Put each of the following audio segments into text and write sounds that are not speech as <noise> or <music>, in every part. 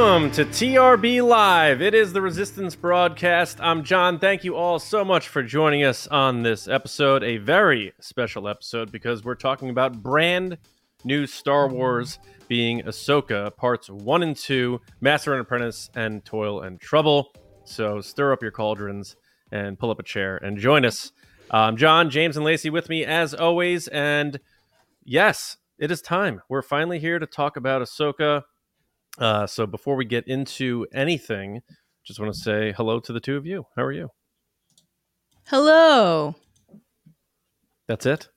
Welcome to TRB Live. It is the Resistance broadcast. I'm John. Thank you all so much for joining us on this episode, a very special episode because we're talking about brand new Star Wars being Ahsoka parts 1 and 2, Master and Apprentice and Toil and Trouble. So stir up your cauldrons and pull up a chair and join us. Um, John, James, and Lacey with me as always. And yes, it is time. We're finally here to talk about Ahsoka. Uh, so before we get into anything, just want to say hello to the two of you. How are you? Hello. That's it.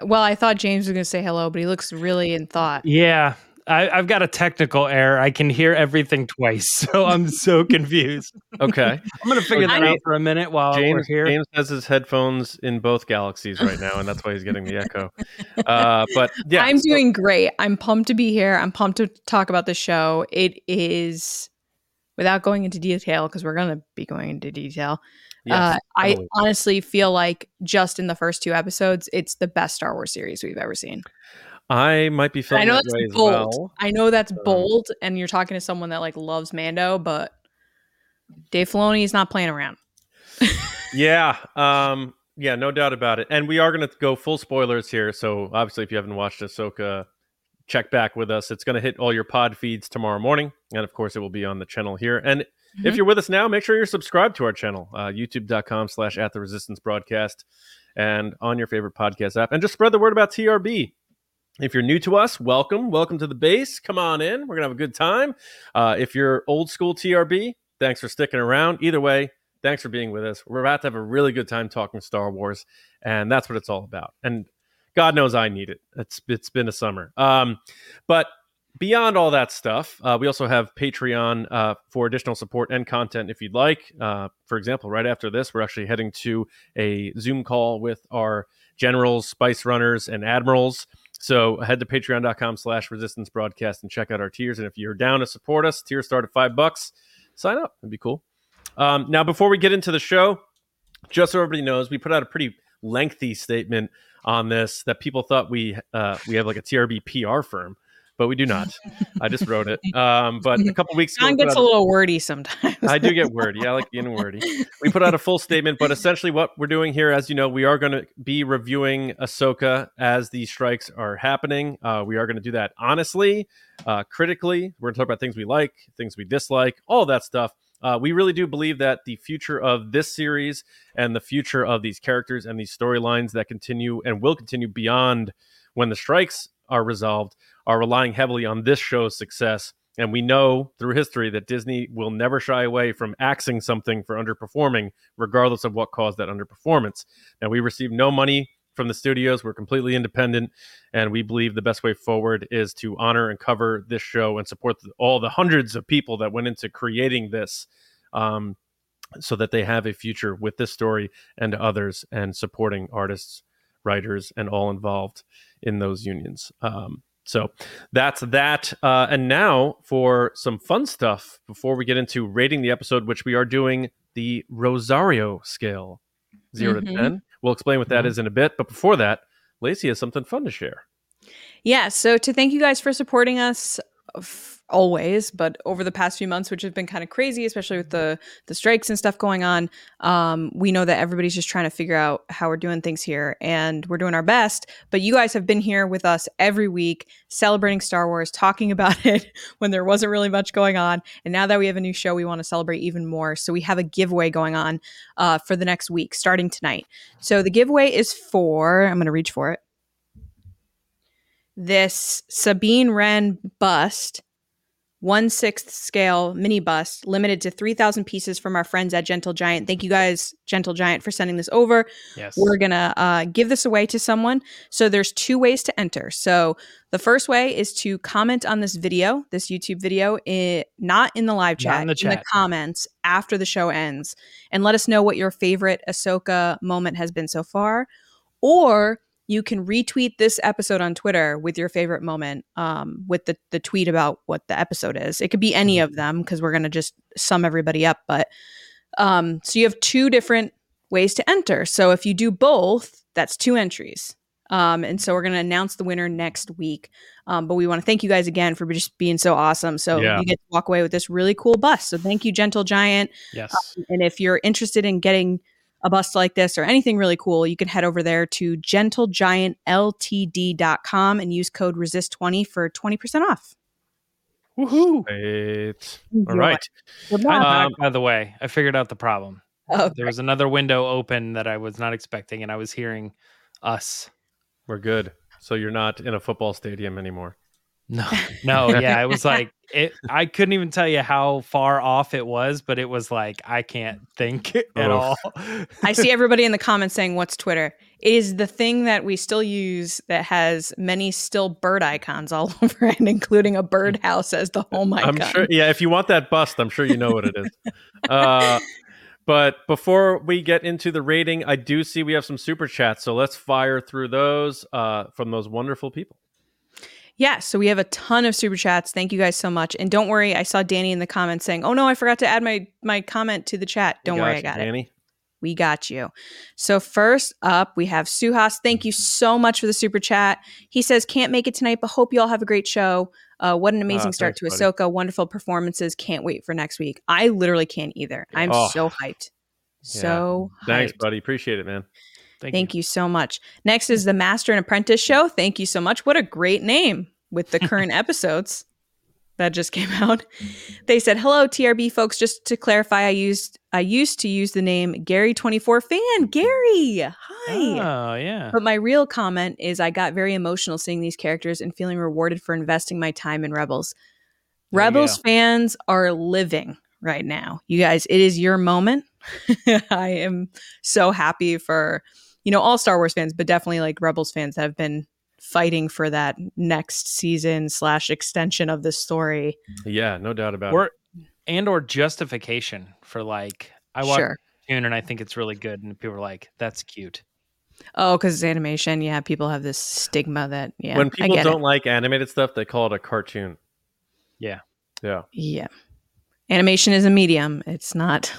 Well, I thought James was going to say hello, but he looks really in thought. Yeah, I, have got a technical error. I can hear everything twice, <laughs> so I'm so confused. Okay, <laughs> I'm going to figure that out for a minute while James, we're here. James has his headphones in both galaxies right now, and that's why he's getting the echo. Uh, but <laughs> yeah, I'm so- doing great. I'm pumped to be here. I'm pumped to talk about the show. It is, without going into detail, because we're going to be going into detail. Yes, uh, I honestly feel like just in the first two episodes, it's the best Star Wars series we've ever seen. I might be feeling I know that that's bold. Well. I know that's um, bold, and you're talking to someone that like loves Mando, but Dave Filoni is not playing around. <laughs> yeah, um, yeah, no doubt about it. And we are going to go full spoilers here. So obviously, if you haven't watched Ahsoka, check back with us. It's going to hit all your pod feeds tomorrow morning, and of course, it will be on the channel here. And mm-hmm. if you're with us now, make sure you're subscribed to our channel, uh, YouTube.com/slash At the Resistance Broadcast, and on your favorite podcast app, and just spread the word about TRB. If you're new to us, welcome. Welcome to the base. Come on in. We're going to have a good time. Uh, if you're old school TRB, thanks for sticking around. Either way, thanks for being with us. We're about to have a really good time talking Star Wars, and that's what it's all about. And God knows I need it. It's it's been a summer. Um, but beyond all that stuff, uh, we also have Patreon uh, for additional support and content if you'd like. Uh, for example, right after this, we're actually heading to a Zoom call with our generals, spice runners, and admirals so head to patreon.com slash resistance broadcast and check out our tiers. And if you're down to support us, tiers start at five bucks. Sign up. It'd be cool. Um, now, before we get into the show, just so everybody knows, we put out a pretty lengthy statement on this that people thought we uh, we have like a TRB PR firm but we do not. I just wrote it. <laughs> Um, but a couple weeks ago, John gets a little wordy sometimes. I do get wordy. I like being wordy. We put out a full <laughs> statement, but essentially, what we're doing here, as you know, we are going to be reviewing Ahsoka as these strikes are happening. Uh, we are going to do that honestly, uh, critically. We're going to talk about things we like, things we dislike, all that stuff. Uh, we really do believe that the future of this series and the future of these characters and these storylines that continue and will continue beyond when the strikes are resolved are relying heavily on this show's success. And we know through history that Disney will never shy away from axing something for underperforming, regardless of what caused that underperformance. Now, we receive no money from the studios. We're completely independent. And we believe the best way forward is to honor and cover this show and support all the hundreds of people that went into creating this. Um, so that they have a future with this story and others and supporting artists, writers, and all involved in those unions. Um, so that's that. Uh, and now for some fun stuff before we get into rating the episode, which we are doing the Rosario scale 0 mm-hmm. to 10. We'll explain what that mm-hmm. is in a bit. But before that, Lacey has something fun to share. Yeah. So to thank you guys for supporting us always, but over the past few months, which have been kind of crazy, especially with the the strikes and stuff going on, um, we know that everybody's just trying to figure out how we're doing things here, and we're doing our best. But you guys have been here with us every week, celebrating Star Wars, talking <laughs> about it when there wasn't really much going on, and now that we have a new show, we want to celebrate even more. So we have a giveaway going on uh, for the next week, starting tonight. So the giveaway is for I'm going to reach for it this Sabine Wren bust one sixth scale mini bust, limited to 3,000 pieces from our friends at Gentle Giant. Thank you guys, Gentle Giant, for sending this over. Yes. We're going to uh, give this away to someone. So there's two ways to enter. So the first way is to comment on this video, this YouTube video, it, not in the live chat, in the, chat. in the comments after the show ends, and let us know what your favorite Ahsoka moment has been so far. Or you can retweet this episode on Twitter with your favorite moment, um, with the the tweet about what the episode is. It could be any mm-hmm. of them because we're gonna just sum everybody up. But um, so you have two different ways to enter. So if you do both, that's two entries. Um, and so we're going to announce the winner next week. Um, but we want to thank you guys again for just being so awesome. So yeah. you get to walk away with this really cool bus. So thank you, Gentle Giant. Yes. Um, and if you're interested in getting a bust like this or anything really cool, you can head over there to gentlegiantltd.com and use code resist20 for 20% off. Woohoo! Great. All right. Um, by the way, I figured out the problem. Oh, there was another window open that I was not expecting, and I was hearing us. We're good. So you're not in a football stadium anymore. No, <laughs> no, yeah, it was like it. I couldn't even tell you how far off it was, but it was like I can't think <laughs> at all. I see everybody in the comments saying, "What's Twitter?" It is the thing that we still use that has many still bird icons all <laughs> over it, including a birdhouse as the home icon. I'm sure. Yeah, if you want that bust, I'm sure you know what it is. uh, but before we get into the rating, I do see we have some super chats, so let's fire through those uh, from those wonderful people. Yeah, so we have a ton of super chats. Thank you guys so much. And don't worry, I saw Danny in the comments saying, "Oh no, I forgot to add my my comment to the chat." Don't worry, you, I got Danny. it. We got you. So first up, we have Suhas. Thank you so much for the super chat. He says, "Can't make it tonight, but hope you all have a great show. Uh, what an ah, amazing uh, start thanks, to Ahsoka. Buddy. Wonderful performances. Can't wait for next week. I literally can't either. I'm oh. so hyped. So yeah. thanks, buddy. Appreciate it, man. Thank, Thank you. you so much. Next is the Master and Apprentice show. Thank you so much. What a great name with the current <laughs> episodes that just came out. They said, "Hello, TRB folks. Just to clarify, I used I used to use the name Gary24 fan. Gary, hi. Oh yeah. But my real comment is, I got very emotional seeing these characters and feeling rewarded for investing my time in Rebels. There Rebels fans are living right now. You guys, it is your moment. <laughs> I am so happy for you know, all Star Wars fans, but definitely like Rebels fans have been fighting for that next season slash extension of the story. Yeah, no doubt about or, it. And or justification for like I watch sure. Tune and I think it's really good, and people are like, "That's cute." Oh, because it's animation. Yeah, people have this stigma that yeah. When people don't it. like animated stuff, they call it a cartoon. Yeah. Yeah. Yeah. Animation is a medium. It's not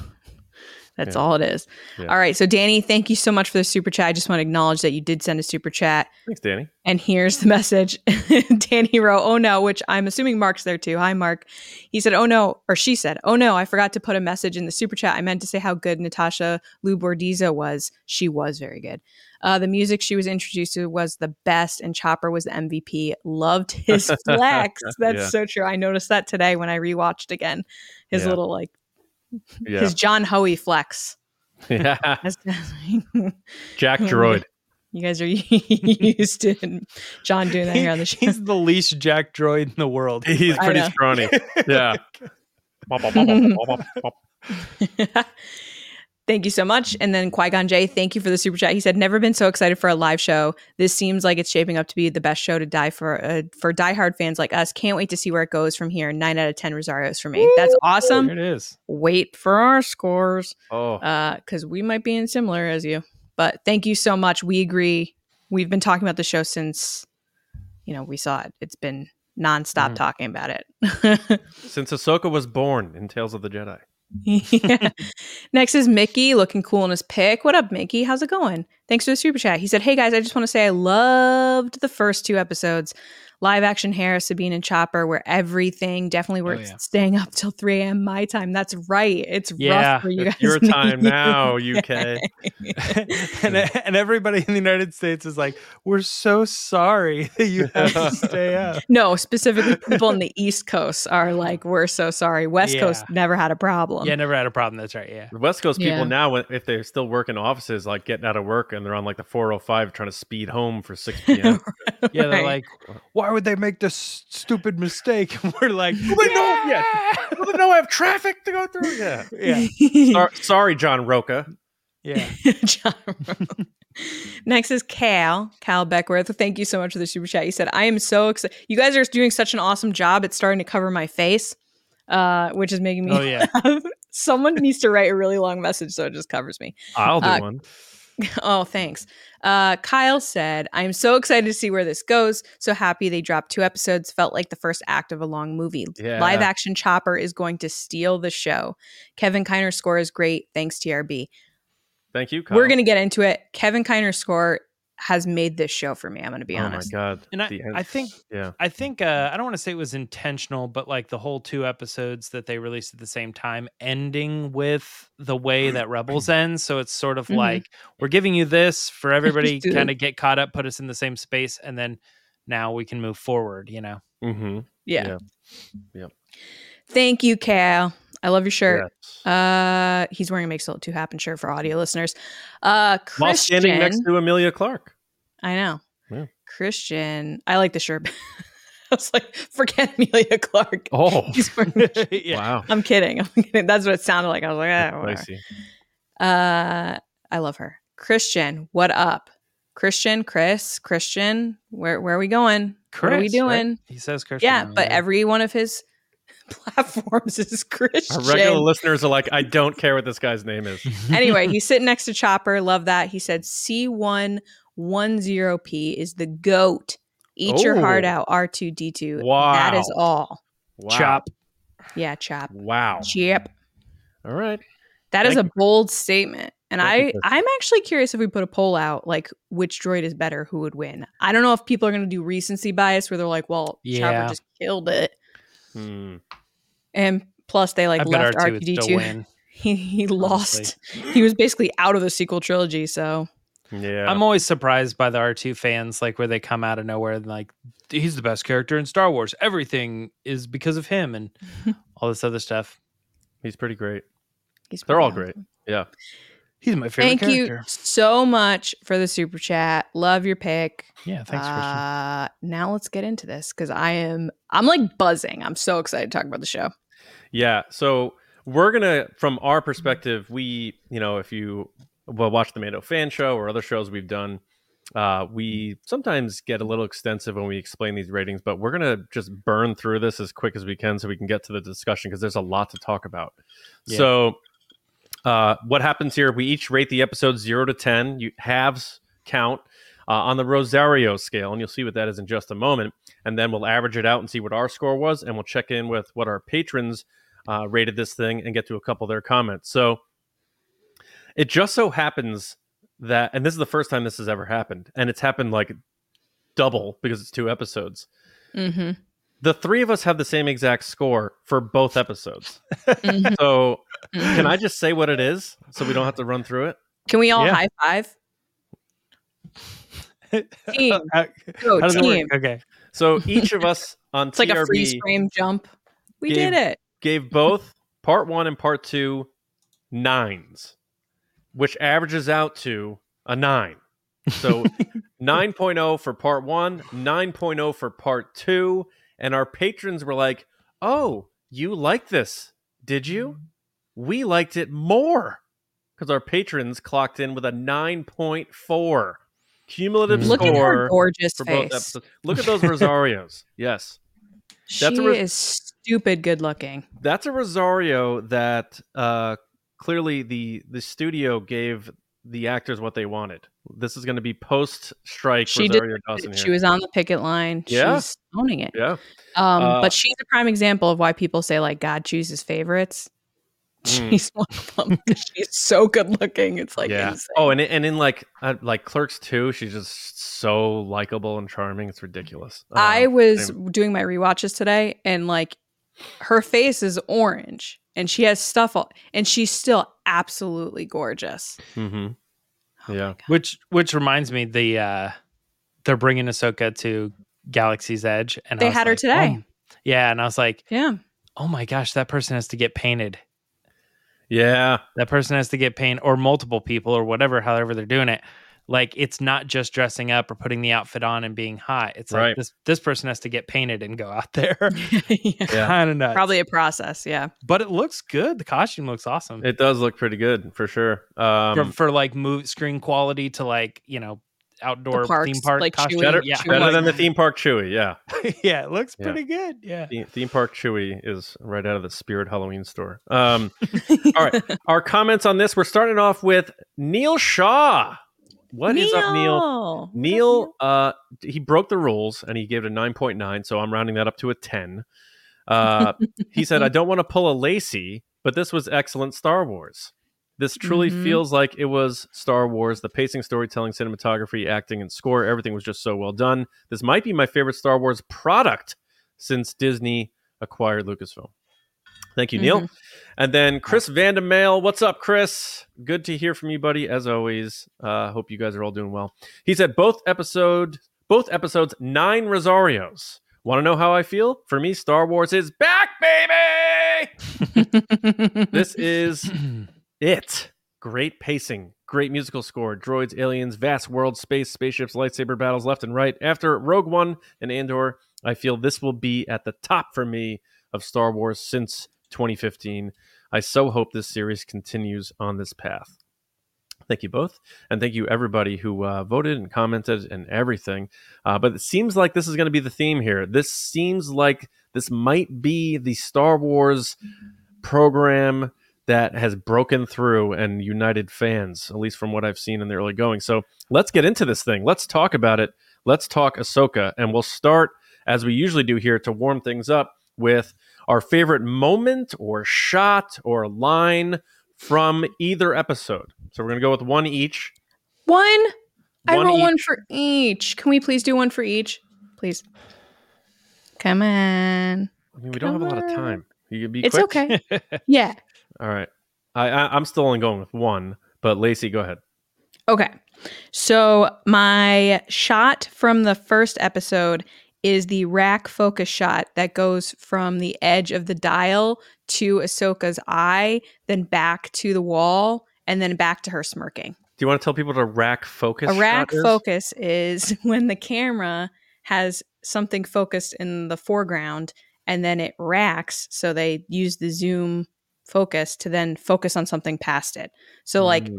that's yeah. all it is. Yeah. All right. So, Danny, thank you so much for the super chat. I just want to acknowledge that you did send a super chat. Thanks, Danny. And here's the message <laughs> Danny wrote, Oh no, which I'm assuming Mark's there too. Hi, Mark. He said, Oh no, or she said, Oh no, I forgot to put a message in the super chat. I meant to say how good Natasha Liu Bordizzo was. She was very good. Uh, the music she was introduced to was the best, and Chopper was the MVP. Loved his <laughs> flex. That's yeah. so true. I noticed that today when I rewatched again. His little like yeah. his John Hoey flex. <laughs> Yeah. <laughs> Jack <laughs> Droid. You guys are used to John doing that here on the show. He's the least Jack Droid in the world. He's pretty scrawny. Yeah. Thank you so much. And then Qui Gon J, thank you for the super chat. He said, "Never been so excited for a live show. This seems like it's shaping up to be the best show to die for uh, for diehard fans like us. Can't wait to see where it goes from here. Nine out of ten Rosarios for me. That's awesome. There it is. Wait for our scores. Oh, because uh, we might be in similar as you. But thank you so much. We agree. We've been talking about the show since you know we saw it. It's been nonstop mm. talking about it <laughs> since Ahsoka was born in Tales of the Jedi <laughs> Next is Mickey looking cool in his pick. What up, Mickey? How's it going? Thanks for the super chat. He said, Hey guys, I just want to say I loved the first two episodes live action hair, Sabine and Chopper, where everything definitely worth oh, yeah. staying up till 3 a.m. my time. That's right. It's yeah, rough for you guys. Your <laughs> time now, UK. <laughs> <laughs> and, eh, and everybody in the United States is like, we're so sorry that you have to stay up. No, specifically people in the East Coast are like, we're so sorry. West yeah. Coast never had a problem. Yeah, never had a problem. That's right. Yeah. The West Coast people yeah. now, if they're still working offices, like getting out of work and they're on like the 405 trying to speed home for 6 p.m. yeah, they're like, why would they make this stupid mistake? And <laughs> we're like, do they know? Yeah, do they know I have traffic to go through? <laughs> Yeah, <laughs> yeah. Sorry, sorry, John Roca. Yeah. John Roca. Next is Cal, Cal Beckworth. Thank you so much for the super chat. You said, I am so excited. You guys are doing such an awesome job. It's starting to cover my face, uh, which is making me. Oh, yeah. Someone needs to write a really long message so it just covers me. I'll do uh, one. Oh, thanks. Uh, Kyle said, I'm so excited to see where this goes. So happy they dropped two episodes. Felt like the first act of a long movie. Yeah. Live action Chopper is going to steal the show. Kevin Kiner's score is great. Thanks, TRB. Thank you. Kyle. We're going to get into it. Kevin Kiner's score has made this show for me. I'm going to be honest. Oh my god! And I, I think, yeah, I think uh, I don't want to say it was intentional, but like the whole two episodes that they released at the same time, ending with the way that Rebels <clears throat> ends. So it's sort of mm-hmm. like we're giving you this for <laughs> everybody, kind of get caught up, put us in the same space, and then now we can move forward. You know? Mm-hmm. Yeah. yeah. Yep. Thank you, Cal. I love your shirt. Yes. Uh, he's wearing a Makes It Two Happen shirt for audio listeners. Uh, Christian, While standing next to Emilia Clarke. I know. Yeah. Christian, I like the shirt. <laughs> I was like, forget Emilia Clarke. Oh, <laughs> <laughs> yeah. wow. I'm kidding. I'm kidding. That's what it sounded like. I was like, ah, whatever. Uh, I love her. Christian, what up? Christian, Chris, Christian, where where are we going? Chris, what are we doing? Right? He says Christian. Yeah, but every one of his <laughs> platforms is Christian. Our regular listeners are like, I don't care what this guy's name is. <laughs> anyway, <laughs> he's sitting next to Chopper. Love that. He said C1-10P is the GOAT. Eat oh. your heart oh. out, R2D2. Wow. That is all. Wow. Chop. Yeah, chop. Wow. Chip. All right. That Thank is a you. bold statement. And I, I'm actually curious if we put a poll out, like which droid is better, who would win. I don't know if people are going to do recency bias where they're like, well, yeah. Chopper just killed it. Hmm. And plus, they like left R two D two. <laughs> He he lost. He was basically out of the sequel trilogy. So yeah, I'm always surprised by the R two fans, like where they come out of nowhere and like he's the best character in Star Wars. Everything is because of him and <laughs> all this other stuff. He's pretty great. He's they're all great. Yeah. He's my favorite Thank character. you so much for the super chat. Love your pick. Yeah, thanks, uh, Now let's get into this because I am I'm like buzzing. I'm so excited to talk about the show. Yeah. So we're gonna, from our perspective, we, you know, if you well watch the Mando fan show or other shows we've done, uh, we sometimes get a little extensive when we explain these ratings, but we're gonna just burn through this as quick as we can so we can get to the discussion because there's a lot to talk about. Yeah. So uh, what happens here? We each rate the episode zero to ten. You halves count uh, on the Rosario scale, and you'll see what that is in just a moment. And then we'll average it out and see what our score was, and we'll check in with what our patrons uh, rated this thing and get to a couple of their comments. So it just so happens that, and this is the first time this has ever happened, and it's happened like double because it's two episodes. Mm-hmm the three of us have the same exact score for both episodes. Mm-hmm. so mm-hmm. can I just say what it is so we don't have to run through it? Can we all yeah. high five? team. <laughs> Go, team. Okay. So each of us <laughs> on it's TRB like a freeze frame jump. We gave, did it. Gave both part one and part two nines, which averages out to a nine. So <laughs> 9.0 for part one, 9.0 for part two, and our patrons were like, "Oh, you like this? Did you? We liked it more." Because our patrons clocked in with a 9.4 cumulative Look score. Look at her gorgeous face. Look at those Rosarios. <laughs> yes. That's she is stupid good looking. That's a Rosario that uh, clearly the the studio gave the actors what they wanted. This is going to be post strike. She Rosario did. Dawson she was on the picket line. Yeah. She's owning it. Yeah. Um, uh, but she's a prime example of why people say like God chooses favorites. <laughs> Mm. She's one of them. <laughs> <laughs> she's so good looking. It's like yeah. Insane. Oh, and and in like uh, like Clerks II, she's just so likable and charming. It's ridiculous. Uh, I was doing my re-watches today, and like her face is orange, and she has stuff, all, and she's still absolutely gorgeous. Mm-hmm. Oh yeah. Which which reminds me, the uh they're bringing Ahsoka to Galaxy's Edge, and they had her today. Oh. Yeah, and I was like, yeah. Oh my gosh, that person has to get painted. Yeah, that person has to get painted, or multiple people, or whatever, however they're doing it like it's not just dressing up or putting the outfit on and being hot. It's like this this person has to get painted and go out there. <laughs> yeah. Kind of nuts. Probably a process, yeah. But it looks good. The costume looks awesome. It does look pretty good for sure. Um, for, for like move screen quality to like you know outdoor the parks, theme park like costume. Better, yeah. <laughs> better than the theme park Chewie. Yeah, <laughs> yeah, it looks pretty good. Yeah, theme, theme, park Chewie is right out of the Spirit Halloween store. Um, all right, our comments on this. We're starting off with Neil Shaw. What Neil. is up, Neil? Neil, uh, he broke the rules and he gave it a 9.9, so I'm rounding that up to a 10. Uh, he said, I <laughs> don't want to pull a Lacey, but this was excellent Star Wars. This truly mm-hmm. feels like it was Star Wars. The pacing, storytelling, cinematography, acting, and score, everything was just so well done. This might be my favorite Star Wars product since Disney acquired Lucasfilm. Thank you, Neil. Mm-hmm. And then Chris Vandemail. What's up, Chris? Good to hear from you, buddy. As always, uh, hope you guys are all doing well. He said both episode, both episodes, nine Rosarios. Want to know how I feel? For me, Star Wars is back, baby. <laughs> this is it. Great pacing, great musical score, droids, aliens, vast world, space, spaceships, lightsaber battles left and right. After Rogue One and Andor, I feel this will be at the top for me of Star Wars since 2015. I so hope this series continues on this path. Thank you both. And thank you, everybody who uh, voted and commented and everything. Uh, but it seems like this is going to be the theme here. This seems like this might be the Star Wars program that has broken through and united fans, at least from what I've seen in the early going. So let's get into this thing. Let's talk about it. Let's talk Ahsoka. And we'll start, as we usually do here, to warm things up with our favorite moment or shot or line from either episode. So we're going to go with one each. One? one I roll each. one for each. Can we please do one for each? Please. Come on. I mean, we don't have a lot of time. You can be It's quick. okay. <laughs> yeah. All right. I, I I'm still only going with one, but Lacey, go ahead. Okay. So my shot from the first episode is the rack focus shot that goes from the edge of the dial to Ahsoka's eye, then back to the wall, and then back to her smirking. Do you want to tell people what a rack focus? A rack is? focus is <laughs> when the camera has something focused in the foreground and then it racks. So they use the zoom focus to then focus on something past it. So, like mm.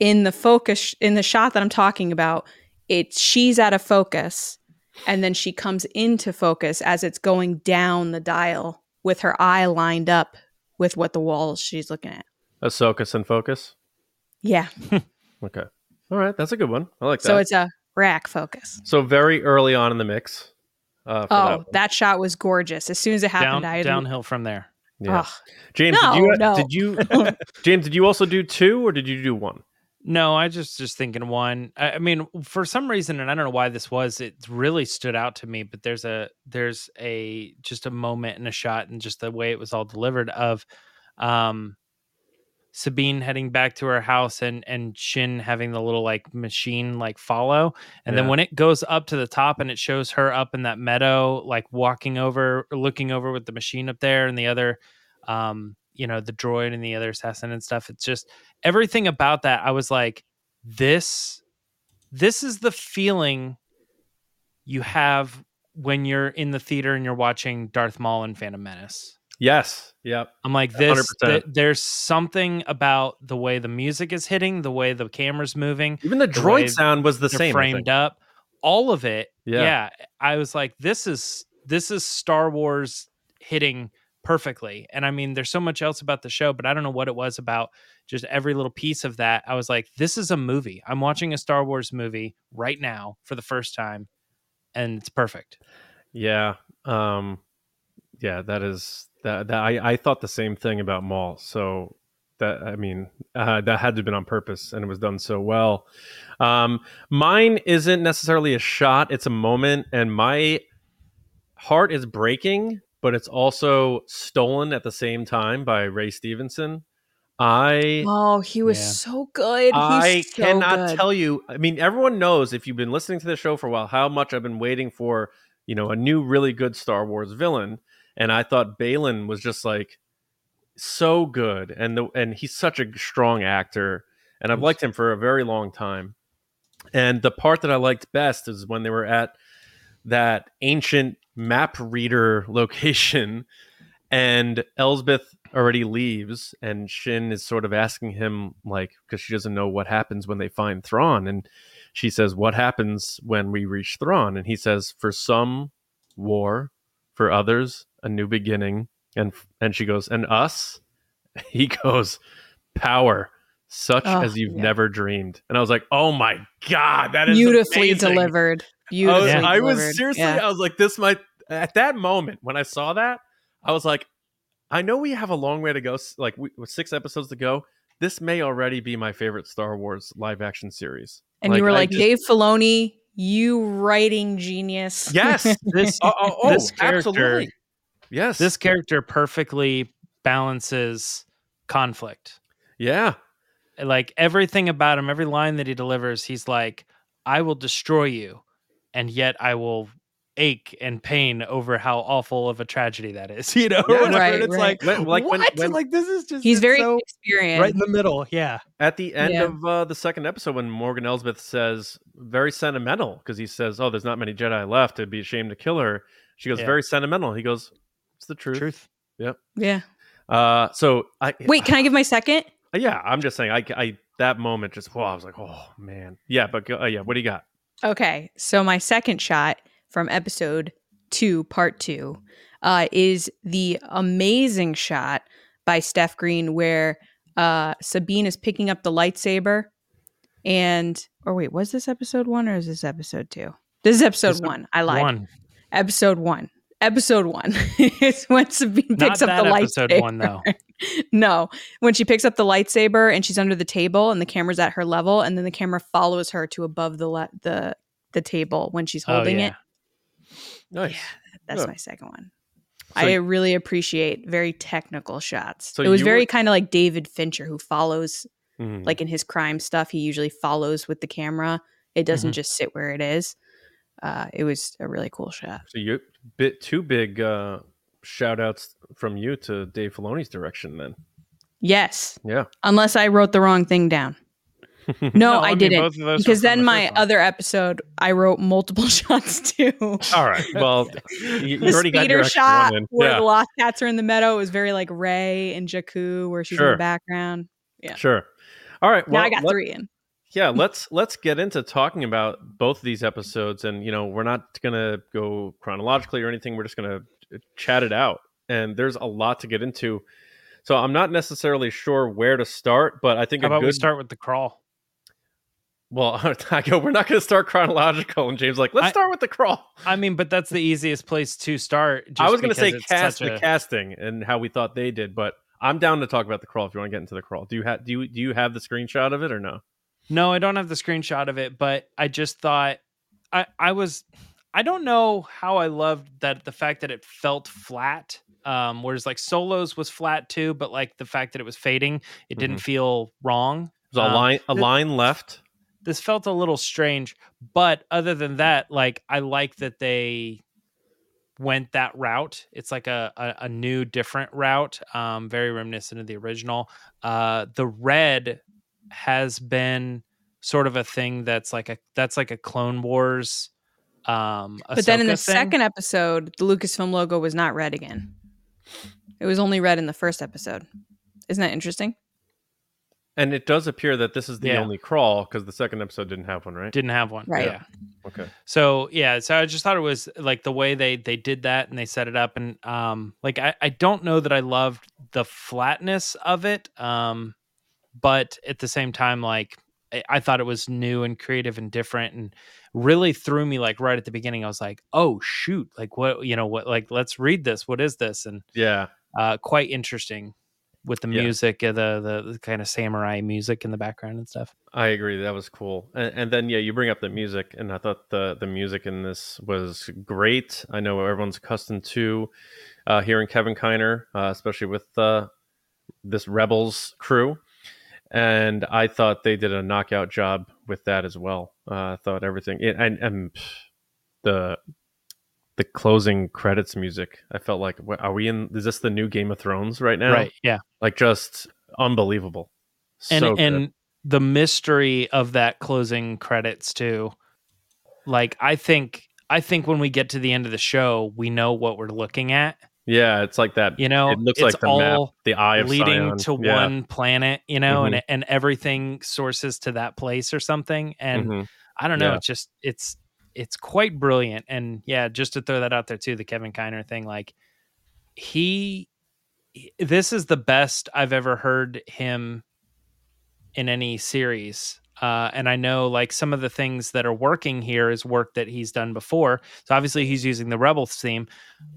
in the focus, in the shot that I'm talking about, it's she's out of focus and then she comes into focus as it's going down the dial with her eye lined up with what the walls she's looking at. Ahsoka's in focus. Yeah. <laughs> okay. All right, that's a good one. I like that. So it's a rack focus. So very early on in the mix. Uh, oh, that, that, shot was gorgeous. As soon as it happened, Down, I downhill from there. Yeah. James, no, did you no. did you James, did you also do two or did you do one? No, I just just thinking one. I, I, mean, for some reason, and I don't know why this was. It really stood out to me. But there's a there's a just a moment and a shot and just the way it was all delivered of, um, Sabine heading back to her house and and Shin having the little like machine like follow, and yeah. then when it goes up to the top and it shows her up in that meadow, like walking over, looking over with the machine up there, and the other, um, you know the droid and the other assassin and stuff it's just everything about that i was like this this is the feeling you have when you're in the theater and you're watching darth maul and phantom menace. Yes yep. I'm like this th- there's something about the way the music is hitting the way the camera's moving even the, the droid sound was the same framed up all of it yeah. yeah i was like this is this is star wars hitting perfectly. And I mean, there's so much else about the show, but I don't know what it was about just every little piece of that. I was like, this is a movie. I'm watching a Star Wars movie right now for the first time, and it's perfect. Yeah. Um, yeah, that is that, that I, I thought the same thing about Maul. So that I mean, uh, that had to have been on purpose, and it was done so well. Um, mine isn't necessarily a shot; it's a moment, and my heart is breaking but it's also stolen at the same time by Ray Stevenson. I oh, he was yeah. so good. He's I so cannot good. tell you. I mean, everyone knows if you've been listening to the show for a while how much I've been waiting for. You know, a new really good Star Wars villain, and I thought Baylan was just like so good, and the and he's such a strong actor, and I've liked him for a very long time. And the part that I liked best is when they were at that ancient map reader <laughs> location and Elsbeth already leaves and Shin is sort of asking him like because she doesn't know what happens when they find Thrawn and she says what happens when we reach Thrawn? And he says for some war for others a new beginning and and she goes and us? <laughs> He goes power such oh, as you've yeah. never dreamed and I was like oh my god that is beautifully amazing. delivered Beautifully I was, I was seriously, yeah. I was like, this might at that moment when I saw that, I was like, I know we have a long way to go, like we, with six episodes to go. this may already be my favorite Star Wars live action series. And like, you were like, just... Dave Filoni, you writing genius. Yes, this oh, <laughs> oh, oh this oh, character, absolutely. Yes, this character perfectly balances conflict. Yeah, like everything about him, every line that he delivers, he's like, "I will destroy you," and yet I will ache and pain over how awful of a tragedy that is. <laughs> You know, yeah, right, it's right. like, like what? When, when, like this is just he's very so experienced, right in the middle. Yeah. At the end yeah. of uh, the second episode, when Morgan Elsbeth says very sentimental because he says, "Oh, there's not many Jedi left. It'd be a shame to kill her." She goes, yeah. "Very sentimental." He goes, "It's the truth." Truth. Yep. Yeah. Uh, so I wait. Can I give my second? Uh, yeah, I'm just saying. I, I that moment just. Whoa, I was like, oh man. Yeah, but uh, yeah. What do you got? Okay, so my second shot from episode two, part two, uh, is the amazing shot by Steph Green where uh, Sabine is picking up the lightsaber. And, or wait, was this episode one or is this episode two? This is episode one. I lied. One. Episode one. Episode one <laughs> is when Sabine picks Not up the lightsaber. Episode one, though. <laughs> no, when she picks up the lightsaber and she's under the table and the camera's at her level, and then the camera follows her to above the le- the the table when she's oh, holding oh, yeah. it. Nice. Yeah, that's yeah. my second one. So, I really appreciate very technical shots. So it was very were... kind of like David Fincher, who follows, mm-hmm. like in his crime stuff, he usually follows with the camera. It doesn't mm-hmm. just sit where it is. Uh, it was a really cool shot. So you bit too big uh, shout outs from you to Dave Filoni's direction then. Yes. Yeah. Unless I wrote the wrong thing down. <laughs> No, no I, I mean, didn't. Because then the my other episode, I wrote multiple <laughs> shots too. All right. Well, <laughs> you, the already got your shot where yeah. the lost cats are in the meadow. It was very like Rey and Jakku, where she's sure. in the background. Yeah. Sure. All right. Well, now I got let, three in. Yeah, let's let's get into talking about both of these episodes, and you know, we're not gonna go chronologically or anything. We're just gonna chat it out, and there's a lot to get into. So I'm not necessarily sure where to start, but I think How a about good... we start with the crawl. Well, <laughs> I go, we're not going to start chronological. And James like, let's I, start with the crawl. I mean, but that's the easiest place to start. I was going to say cast the a... casting and how we thought they did, but I'm down to talk about the crawl if you want to get into the crawl. Do you have do you do you have the screenshot of it or no? No, I don't have the screenshot of it, but I just thought I I was I don't know how I loved that the fact that it felt flat. Um, whereas like solos was flat too, but like the fact that it was fading, it didn't mm-hmm. feel wrong. A um, line a line left this felt a little strange but other than that like i like that they went that route it's like a, a, a new different route um, very reminiscent of the original uh, the red has been sort of a thing that's like a that's like a clone wars um but then in the thing. second episode the lucasfilm logo was not red again it was only red in the first episode isn't that interesting and it does appear that this is the yeah. only crawl because the second episode didn't have one, right? Didn't have one, right? Yeah. Okay. So yeah, so I just thought it was like the way they they did that and they set it up, and um, like I I don't know that I loved the flatness of it, um, but at the same time, like I, I thought it was new and creative and different, and really threw me like right at the beginning. I was like, oh shoot, like what you know what like let's read this. What is this? And yeah, uh, quite interesting with the yeah. music, the, the, the kind of samurai music in the background and stuff. I agree, that was cool. And, and, then yeah, you bring up the music, and I thought the the music in this was great. I know everyone's accustomed to uh, hearing Kevin Kiner, uh, especially with uh, this Rebels crew, and I thought they did a knockout job with that as well. Uh, I thought everything and, and the the closing credits music. I felt like, what, are we in? Is this the new Game of Thrones right now? Right. Yeah. Like just unbelievable. And so and the mystery of that closing credits too. Like I think I think when we get to the end of the show, we know what we're looking at. Yeah, it's like that. You know, it looks like the all map, the eye of leading to yeah. one planet. You know, mm-hmm. and and everything sources to that place or something. And mm-hmm. I don't know. Yeah. It's just it's it's quite brilliant. And yeah, just to throw that out there too, the Kevin Kiner thing, like he, this is the best I've ever heard him in any series. Uh, and I know like some of the things that are working here is work that he's done before. So obviously he's using the Rebels theme.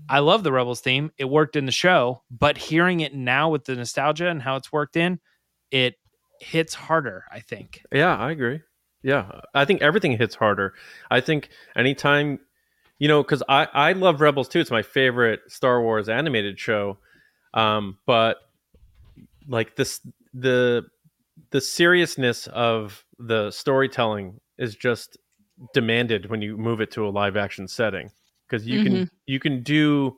I love the Rebels theme. It worked in the show, but hearing it now with the nostalgia and how it's worked in, it hits harder. I think. Yeah, I agree. Yeah, I think everything hits harder. I think anytime, you know, because I I love Rebels too. It's my favorite Star Wars animated show. Um, but like this, the the seriousness of the storytelling is just demanded when you move it to a live action setting because you mm-hmm. can you can do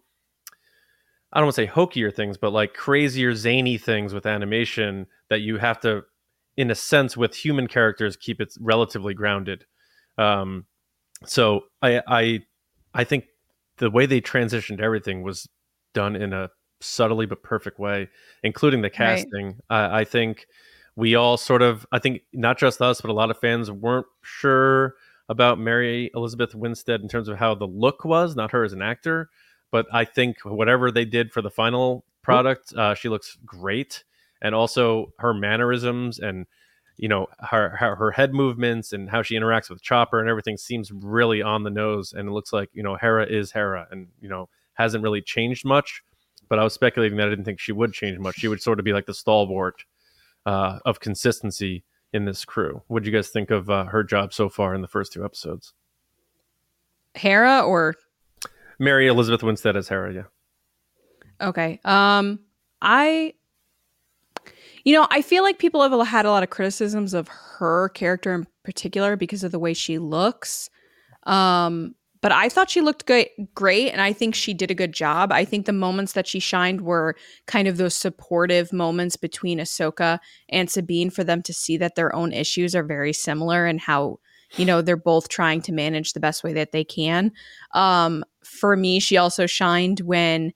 I don't want to say hokier things, but like crazier, zany things with animation that you have to, in a sense, with human characters, keep it relatively grounded. Um, so I, I, I think the way they transitioned everything was done in a subtly but perfect way, including the casting. Right. Uh, I think we all sort of, I think not just us, but a lot of fans weren't sure about Mary Elizabeth Winstead in terms of how the look was, not her as an actor. But I think whatever they did for the final product, uh, she looks great, and also her mannerisms and you know her, her, her head movements and how she interacts with Chopper and everything seems really on the nose. And it looks like you know Hera is Hera, and you know hasn't really changed much. But I was speculating that I didn't think she would change much. She would sort of be like the stalwart uh, of consistency in this crew. What do you guys think of uh, her job so far in the first two episodes? Hera or Mary Elizabeth Winstead as Hera, yeah. Okay. Um I you know, I feel like people have had a lot of criticisms of her character in particular because of the way she looks. Um but I thought she looked great, great, and I think she did a good job. I think the moments that she shined were kind of those supportive moments between Ahsoka and Sabine for them to see that their own issues are very similar and how you know they're both trying to manage the best way that they can. Um, for me, she also shined when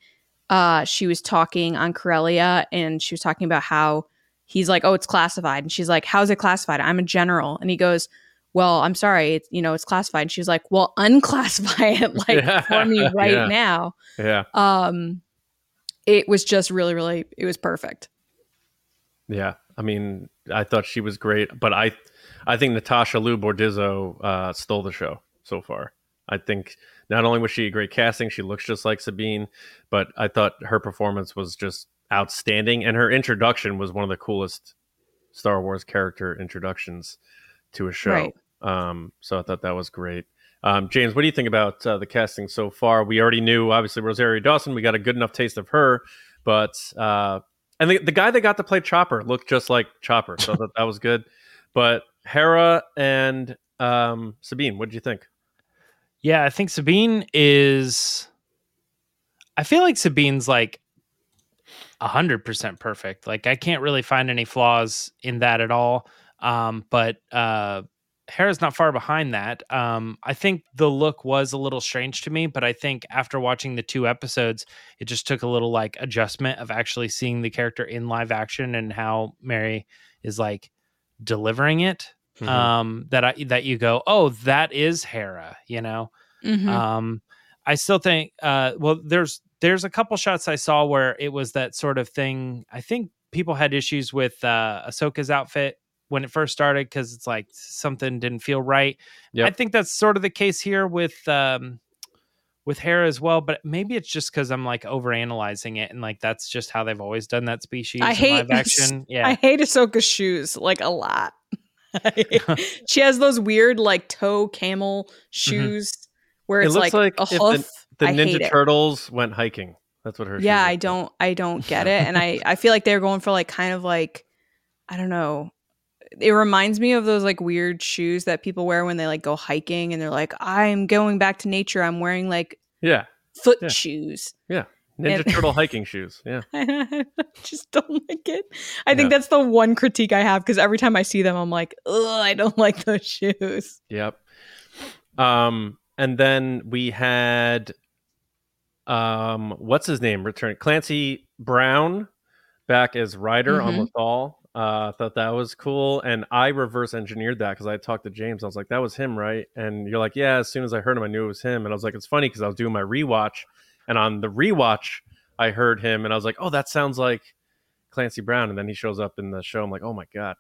uh, she was talking on Corellia and she was talking about how he's like, "Oh, it's classified," and she's like, "How's it classified? I'm a general," and he goes well, I'm sorry, it's, you know, it's classified. And she was like, well, <laughs> unclassify it <laughs> like yeah. for me right yeah. now. Yeah. Um, it was just really, really, it was perfect. Yeah. I mean, I thought she was great, but I, I think Natasha Liu Bordizzo uh, stole the show so far. I think not only was she a great casting, she looks just like Sabine, but I thought her performance was just outstanding, and her introduction was one of the coolest Star Wars character introductions to a show. Right. Um, so I thought that was great. Um, James, what do you think about uh, the casting so far? We already knew, obviously, Rosario Dawson. We got a good enough taste of her, but uh, and the, the guy that got to play Chopper looked just like Chopper, so that, that was good. But Hera and um, Sabine, what did you think? Yeah, I think Sabine is. I feel like Sabine's like hundred percent perfect. Like I can't really find any flaws in that at all. Um, but uh, Hera's not far behind that. Um, I think the look was a little strange to me, but I think after watching the two episodes, it just took a little like adjustment of actually seeing the character in live action and how Mary is like delivering it. Mm-hmm. Um, that I that you go, oh, that is Hera, you know. Mm-hmm. Um, I still think, uh, well, there's there's a couple shots I saw where it was that sort of thing. I think people had issues with uh, Ahsoka's outfit when it first started because it's like something didn't feel right. Yep. I think that's sort of the case here with um with Hera as well, but maybe it's just because I'm like over analyzing it and like that's just how they've always done that species. I hate <laughs> action. Yeah, I hate Ahsoka's shoes like a lot. <laughs> <laughs> she has those weird like toe camel mm-hmm. shoes mm-hmm. where it's it looks like, like a hoof. The, the Ninja Turtles it. went hiking. That's what her. Yeah, I don't. I don't get it, and I I feel like they're going for like kind of like I don't know it reminds me of those like weird shoes that people wear when they like go hiking and they're like, I'm going back to nature. I'm wearing like yeah foot yeah. shoes. Yeah. Ninja and- Turtle <laughs> hiking shoes. Yeah. I <laughs> just don't like it. I yeah. think that's the one critique I have because every time I see them, I'm like, ugh, I don't <laughs> like those shoes. Yep. Um, and then we had um what's his name return Clancy Brown back as Ryder mm-hmm. on Lothal. Uh, thought that was cool, and I reverse engineered that because I talked to James. I was like, "That was him, right?" And you're like, "Yeah." As soon as I heard him, I knew it was him. And I was like, "It's funny because I was doing my rewatch, and on the rewatch, I heard him, and I was like, "Oh, that sounds like Clancy Brown." And then he shows up in the show. I'm like, "Oh my god!"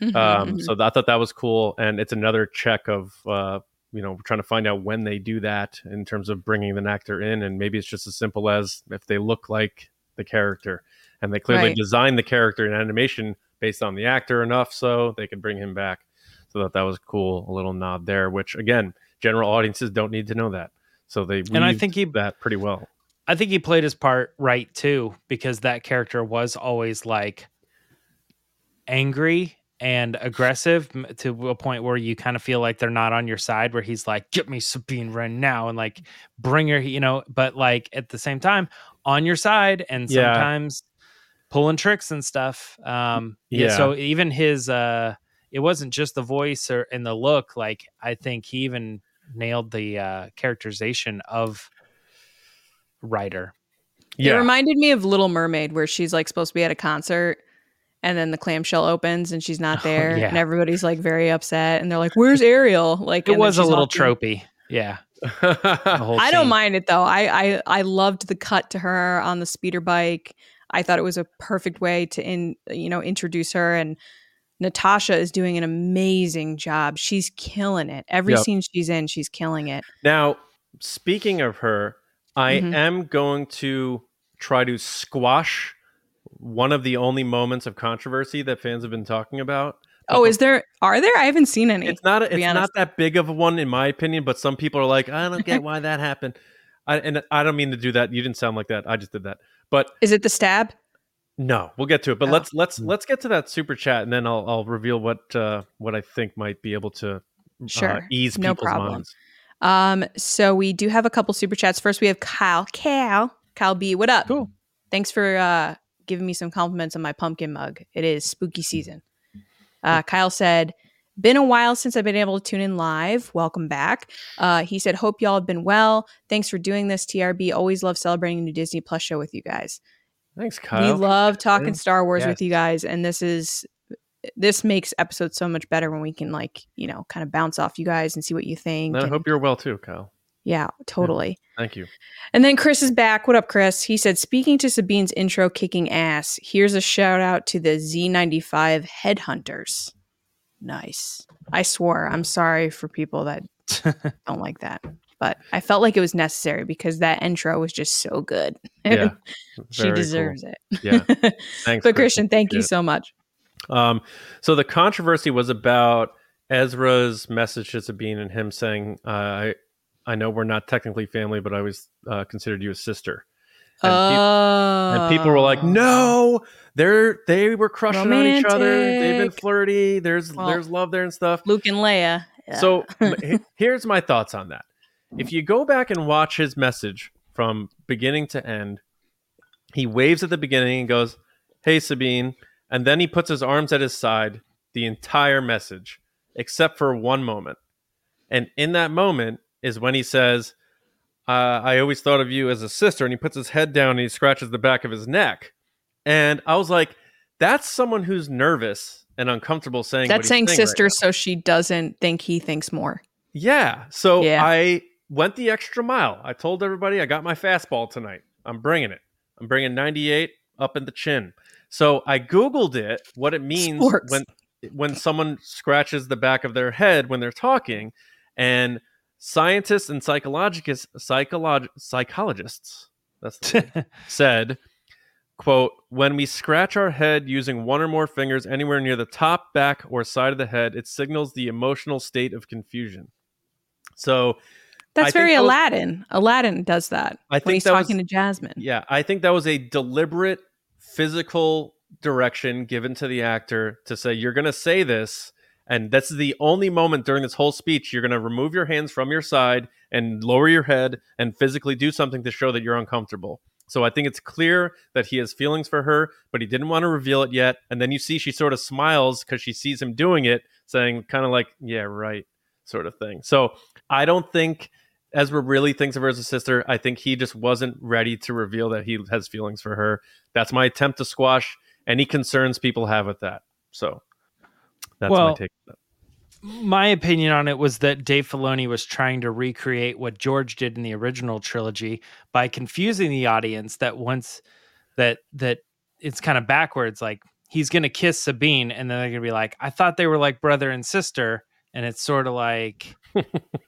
Mm-hmm, um, mm-hmm. So <laughs> I thought that was cool, and it's another check of uh, you know trying to find out when they do that in terms of bringing an actor in, and maybe it's just as simple as if they look like the character, and they clearly right. designed the character in animation based on the actor enough so they could bring him back. So that that was cool, a little nod there. Which again, general audiences don't need to know that, so they and I think he that pretty well. I think he played his part right too, because that character was always like angry and aggressive to a point where you kind of feel like they're not on your side where he's like get me sabine wren now and like bring her you know but like at the same time on your side and yeah. sometimes pulling tricks and stuff um yeah. yeah so even his uh it wasn't just the voice or and the look like i think he even nailed the uh characterization of Ryder yeah. It reminded me of Little Mermaid, where she's like supposed to be at a concert and then the clamshell opens and she's not <laughs> oh, there, oh, yeah. and everybody's like very upset, and they're like, "Where's Ariel?" Like it was a little tropey, yeah. I don't mind it though. I, I I loved the cut to her on the speeder bike. I thought it was a perfect way to in you know introduce her and Natasha is doing an amazing job. She's killing it. Every yep. scene she's in, she's killing it. Now, speaking of her, I mm-hmm. am going to try to squash one of the only moments of controversy that fans have been talking about. Oh, is there? Are there? I haven't seen any. It's not. A, it's not that big of a one, in my opinion. But some people are like, I don't get <laughs> why that happened. I, and I don't mean to do that. You didn't sound like that. I just did that. But is it the stab? No, we'll get to it. But oh. let's let's let's get to that super chat, and then I'll I'll reveal what uh, what I think might be able to uh, sure. uh, ease no people's problem. minds. Um, so we do have a couple super chats. First, we have Kyle. Kyle, Kyle B. What up? Cool. Thanks for uh, giving me some compliments on my pumpkin mug. It is spooky season. Uh, Kyle said, been a while since I've been able to tune in live. Welcome back. Uh, he said, Hope y'all have been well. Thanks for doing this, TRB. Always love celebrating a new Disney Plus show with you guys. Thanks, Kyle. We love talking Star Wars yes. with you guys, and this is this makes episodes so much better when we can like you know kind of bounce off you guys and see what you think. And I hope you're well too, Kyle. Yeah, totally. Yeah, thank you. And then Chris is back. What up, Chris? He said, speaking to Sabine's intro kicking ass, here's a shout out to the Z95 headhunters. Nice. I swore. I'm sorry for people that <laughs> don't like that. But I felt like it was necessary because that intro was just so good. Yeah. <laughs> she deserves cool. it. Yeah. <laughs> Thanks. but Christian, thank you so much. Um, so the controversy was about Ezra's message to Sabine and him saying, uh, I I know we're not technically family, but I always uh, considered you a sister. And, oh. and, people were like, oh. "No, they're they were crushing Romantic. on each other. They've been flirty. There's well, there's love there and stuff." Luke and Leia. Yeah. So <laughs> here's my thoughts on that. If you go back and watch his message from beginning to end, he waves at the beginning and goes, "Hey Sabine," and then he puts his arms at his side the entire message, except for one moment. And in that moment, is when he says, uh, I always thought of you as a sister. And he puts his head down and he scratches the back of his neck. And I was like, that's someone who's nervous and uncomfortable saying that's saying, sister right so she doesn't think he thinks more. Yeah. So yeah. I went the extra mile. I told everybody I got my fastball tonight. I'm bringing it. I'm bringing 98 up in the chin. So I googled it, what it means Sports. when when someone scratches the back of their head when they're talking, and Scientists and psychologists, psycholog- psychologists that's <laughs> said, quote, when we scratch our head using one or more fingers anywhere near the top, back, or side of the head, it signals the emotional state of confusion. So that's I very that Aladdin. Was, Aladdin does that I think he's talking was, to Jasmine. Yeah, I think that was a deliberate physical direction given to the actor to say, you're going to say this and that's the only moment during this whole speech you're going to remove your hands from your side and lower your head and physically do something to show that you're uncomfortable. So I think it's clear that he has feelings for her, but he didn't want to reveal it yet. And then you see she sort of smiles because she sees him doing it, saying kind of like, yeah, right, sort of thing. So I don't think Ezra really thinks of her as a sister. I think he just wasn't ready to reveal that he has feelings for her. That's my attempt to squash any concerns people have with that. So that's well, my take. My opinion on it was that Dave Filoni was trying to recreate what George did in the original trilogy by confusing the audience that once that that it's kind of backwards like he's going to kiss Sabine and then they're going to be like I thought they were like brother and sister and it's sort of like <laughs>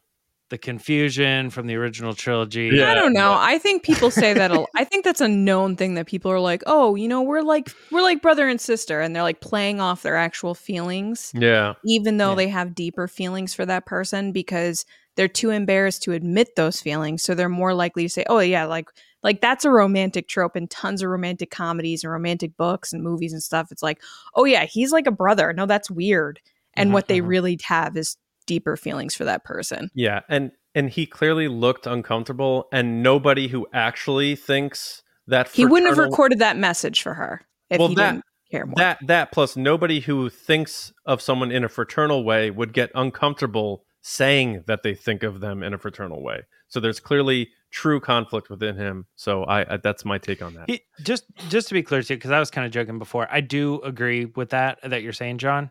the confusion from the original trilogy. Yeah, I don't know. I think people say that. A, <laughs> I think that's a known thing that people are like, "Oh, you know, we're like we're like brother and sister," and they're like playing off their actual feelings. Yeah, even though Yeah. they have deeper feelings for that person because they're too embarrassed to admit those feelings, so they're more likely to say, "Oh, yeah, like like that's a romantic trope in tons of romantic comedies and romantic books and movies and stuff." It's like, "Oh yeah, he's like a brother." No, that's weird. And Mhm, what they mhm. really have is deeper feelings for that person. yeah, and and he clearly looked uncomfortable, and nobody who actually thinks that He wouldn't have recorded that message for her if Well, he that- didn't care more. that that plus nobody who thinks of someone in a fraternal way would get uncomfortable saying that they think of them in a fraternal way. So there's clearly true conflict within him. So I, I that's my take on that. He, just just to be clear too, because I was kind of joking before. I do agree with that that you're saying, John,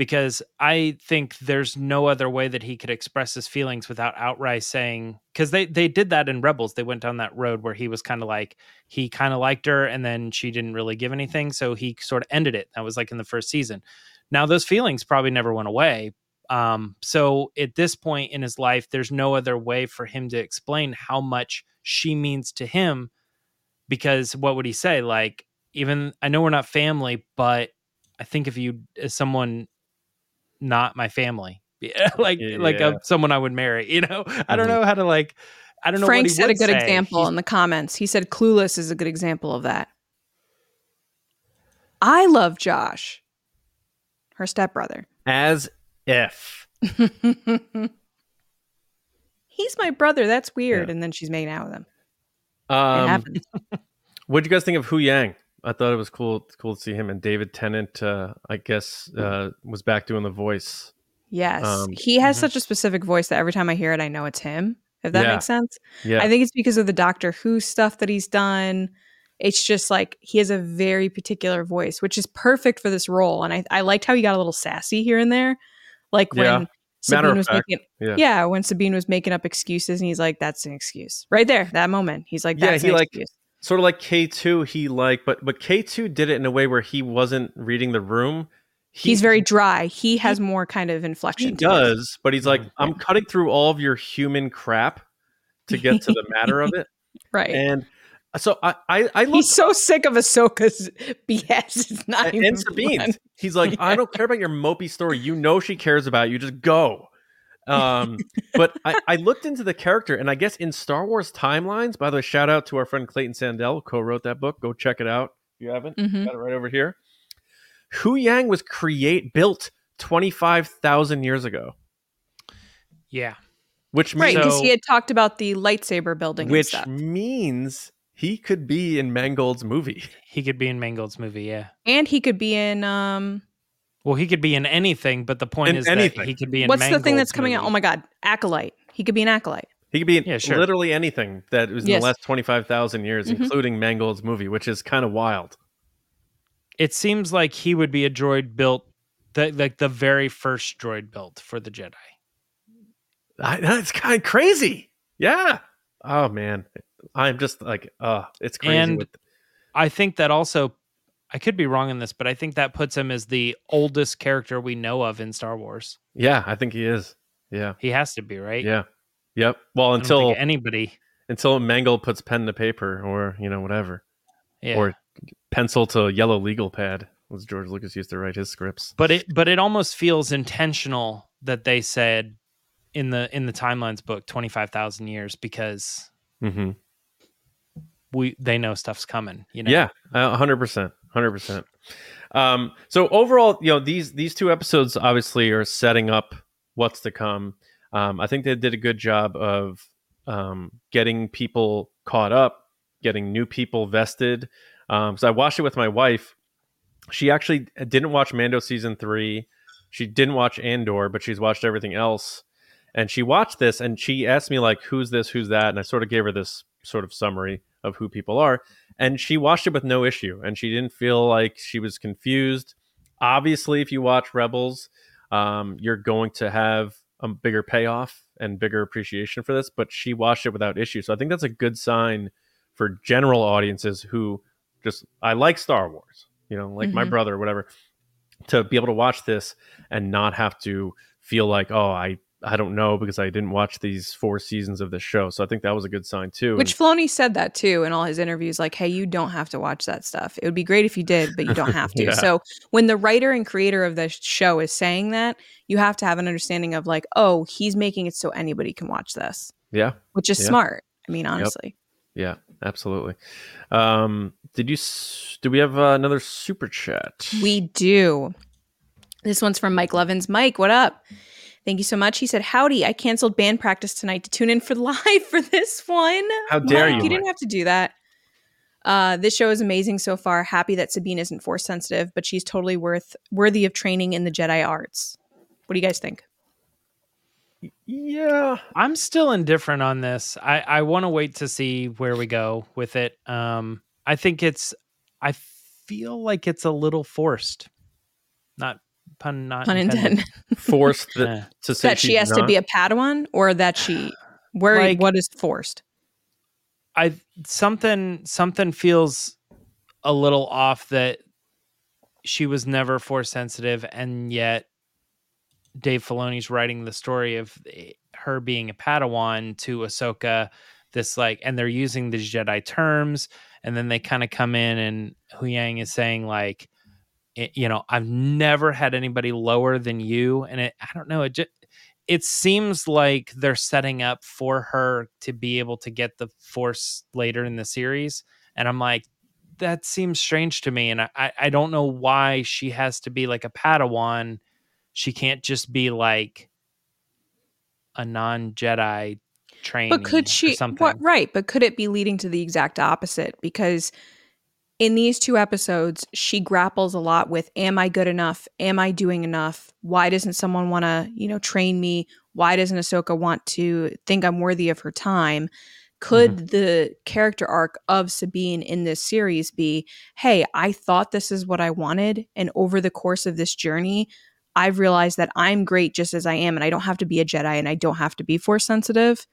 because I think there's no other way that he could express his feelings without outright saying because they they did that in Rebels. They went down that road where he was kind of like he kind of liked her and then she didn't really give anything, so he sort of ended it. That was like in the first season. Now those feelings probably never went away. Um, so at this point in his life, there's no other way for him to explain how much she means to him because what would he say like even i know we're not family but i think if you as someone not my family <laughs> Yeah, like like Yeah. a, someone i would marry you know <laughs> i don't Mhm. know how to like i don't know Frank what he said a good say. example He's- in the comments. He said Clueless is a good example of that. I love Josh, her stepbrother. As if. <laughs> He's my brother. That's weird. Yeah. And then she's making out with him. It Um, happens. what do you guys think of Hu Yang? I thought it was cool cool to see him and David Tennant uh, I guess uh, was back doing the voice. Yes. um, he has mhm. such a specific voice that every time I hear it, I know it's him, if that Yeah. makes sense. Yeah. I think it's because of the Doctor Who stuff that he's done. It's just like he has a very particular voice, which is perfect for this role. And I, I liked how he got a little sassy here and there. Like when Yeah. Matter Sabine was making yeah. yeah. when Sabine was making up excuses and he's like, That's an excuse. Right there, that moment. He's like, Yeah, he, an like, excuse. Sort of like K2 he like but but K2 did it in a way where he wasn't reading the room. He, he's very dry. He has more kind of inflection. he to it. does, but he's like Mhm. I'm cutting through all of your human crap to get to the matter of it. <laughs> Right. And so I I, I looked He's so sick of Ahsoka's <laughs> BS. It's not and, even and Sabine. fun. He's like, I don't <laughs> care about your mopey story. You know she cares about you. Just go. Um, but I, I looked into the character, and I guess in Star Wars timelines. By the way, shout out to our friend Clayton Sandell, co-wrote that book. Go check it out if you haven't. Mhm. Got it right over here. Huyang was create built twenty five thousand years ago, yeah which means, Right, means because So- he had talked about the lightsaber building and which stuff. means he could be in Mangold's movie. he could be in mangold's movie yeah And he could be in um well he could be in anything but the point In is anything. that he could be in what's the thing that's Mangold's coming out? Oh my god, Acolyte. He could be an acolyte. He could be in Yeah, sure. literally anything that was in Yes. the last twenty five thousand years, Mhm. including Mangold's movie, which is kind of wild. it seems like he would be a droid built the, like the very first droid built for the jedi I, that's kind of crazy. Yeah. Oh man, I'm just like, uh, it's crazy. And- with, I think that also I could be wrong in this, but I think that puts him as the oldest character we know of in Star Wars. yeah, I think he is. Yeah. He has to be, right? Yeah. Yep. Well, I don't think until anybody until Mangold puts pen to paper, or you know whatever, yeah. or pencil to yellow legal pad, as George Lucas used to write his scripts. but it but it almost feels intentional that they said in the in the timelines book 25,000 years because Mm-hmm. we they know stuff's coming, you know. Yeah, a hundred percent. Um, so overall, you know these these two episodes obviously are setting up what's to come. Um, I think they did a good job of um, getting people caught up, getting new people vested. Um, so I watched it with my wife. She actually didn't watch Mando season three. She didn't watch Andor, but she's watched everything else. And she watched this and she asked me like, "Who's this? Who's that?" And I sort of gave her this sort of summary of who people are and she watched it with no issue and she didn't feel like she was confused obviously if you watch rebels um, you're going to have a bigger payoff and bigger appreciation for this but she watched it without issue so i think that's a good sign for general audiences who just i like star wars you know like my Mhm. brother or whatever to be able to watch this and not have to feel like oh i I don't know because I didn't watch these four seasons of the show. So I think that was a good sign too. Which Filoni said that too in all his interviews like, hey, you don't have to watch that stuff. It would be great if you did, but you don't have <laughs> to. yeah. So when the writer and creator of the show is saying that, you have to have an understanding of like, oh, he's making it so anybody can watch this. Yeah. Which is yeah. smart. I mean, honestly. Yep. Yeah, absolutely. Um, did you do we have uh, another super chat? We do. This one's from Mike Levins. Mike, what up? Thank you so much. He said, Howdy, I canceled band practice tonight to tune in for <laughs> live for this one. How dare Mike, you? You didn't have to do that. Uh, this show is amazing so far. Happy that Sabine isn't force sensitive, but she's totally worth worthy of training in the Jedi arts. What do you guys think? Yeah, I'm still indifferent on this. I I want to wait to see where we go with it. Um, I think it's. I feel like it's a little forced. Not pun not pun intended. <laughs> forced the, to say that she has not? to be a Padawan, or that she <sighs> where like, what is forced? I something something feels a little off that she was never force sensitive, and yet Dave Filoni's writing the story of eh, her being a Padawan to Ahsoka. This like, and they're using the Jedi terms, and then they kind of come in, and Huyang is saying like, it, you know, I've never had anybody lower than you, and it, I don't know, it just it seems like they're setting up for her to be able to get the Force later in the series, and I'm like, that seems strange to me, and I I don't know why she has to be like a Padawan. She can't just be like a non Jedi trained. But could she? What, right, but could it be leading to the exact opposite? Because in these two episodes, she grapples a lot with Am I good enough? Am I doing enough? Why doesn't someone want to, you know, train me? Why doesn't Ahsoka want to think I'm worthy of her time? Could mm-hmm. the character arc of Sabine in this series be, hey, I thought this is what I wanted. And over the course of this journey, I've realized that I'm great just as I am, and I don't have to be a Jedi and I don't have to be force sensitive.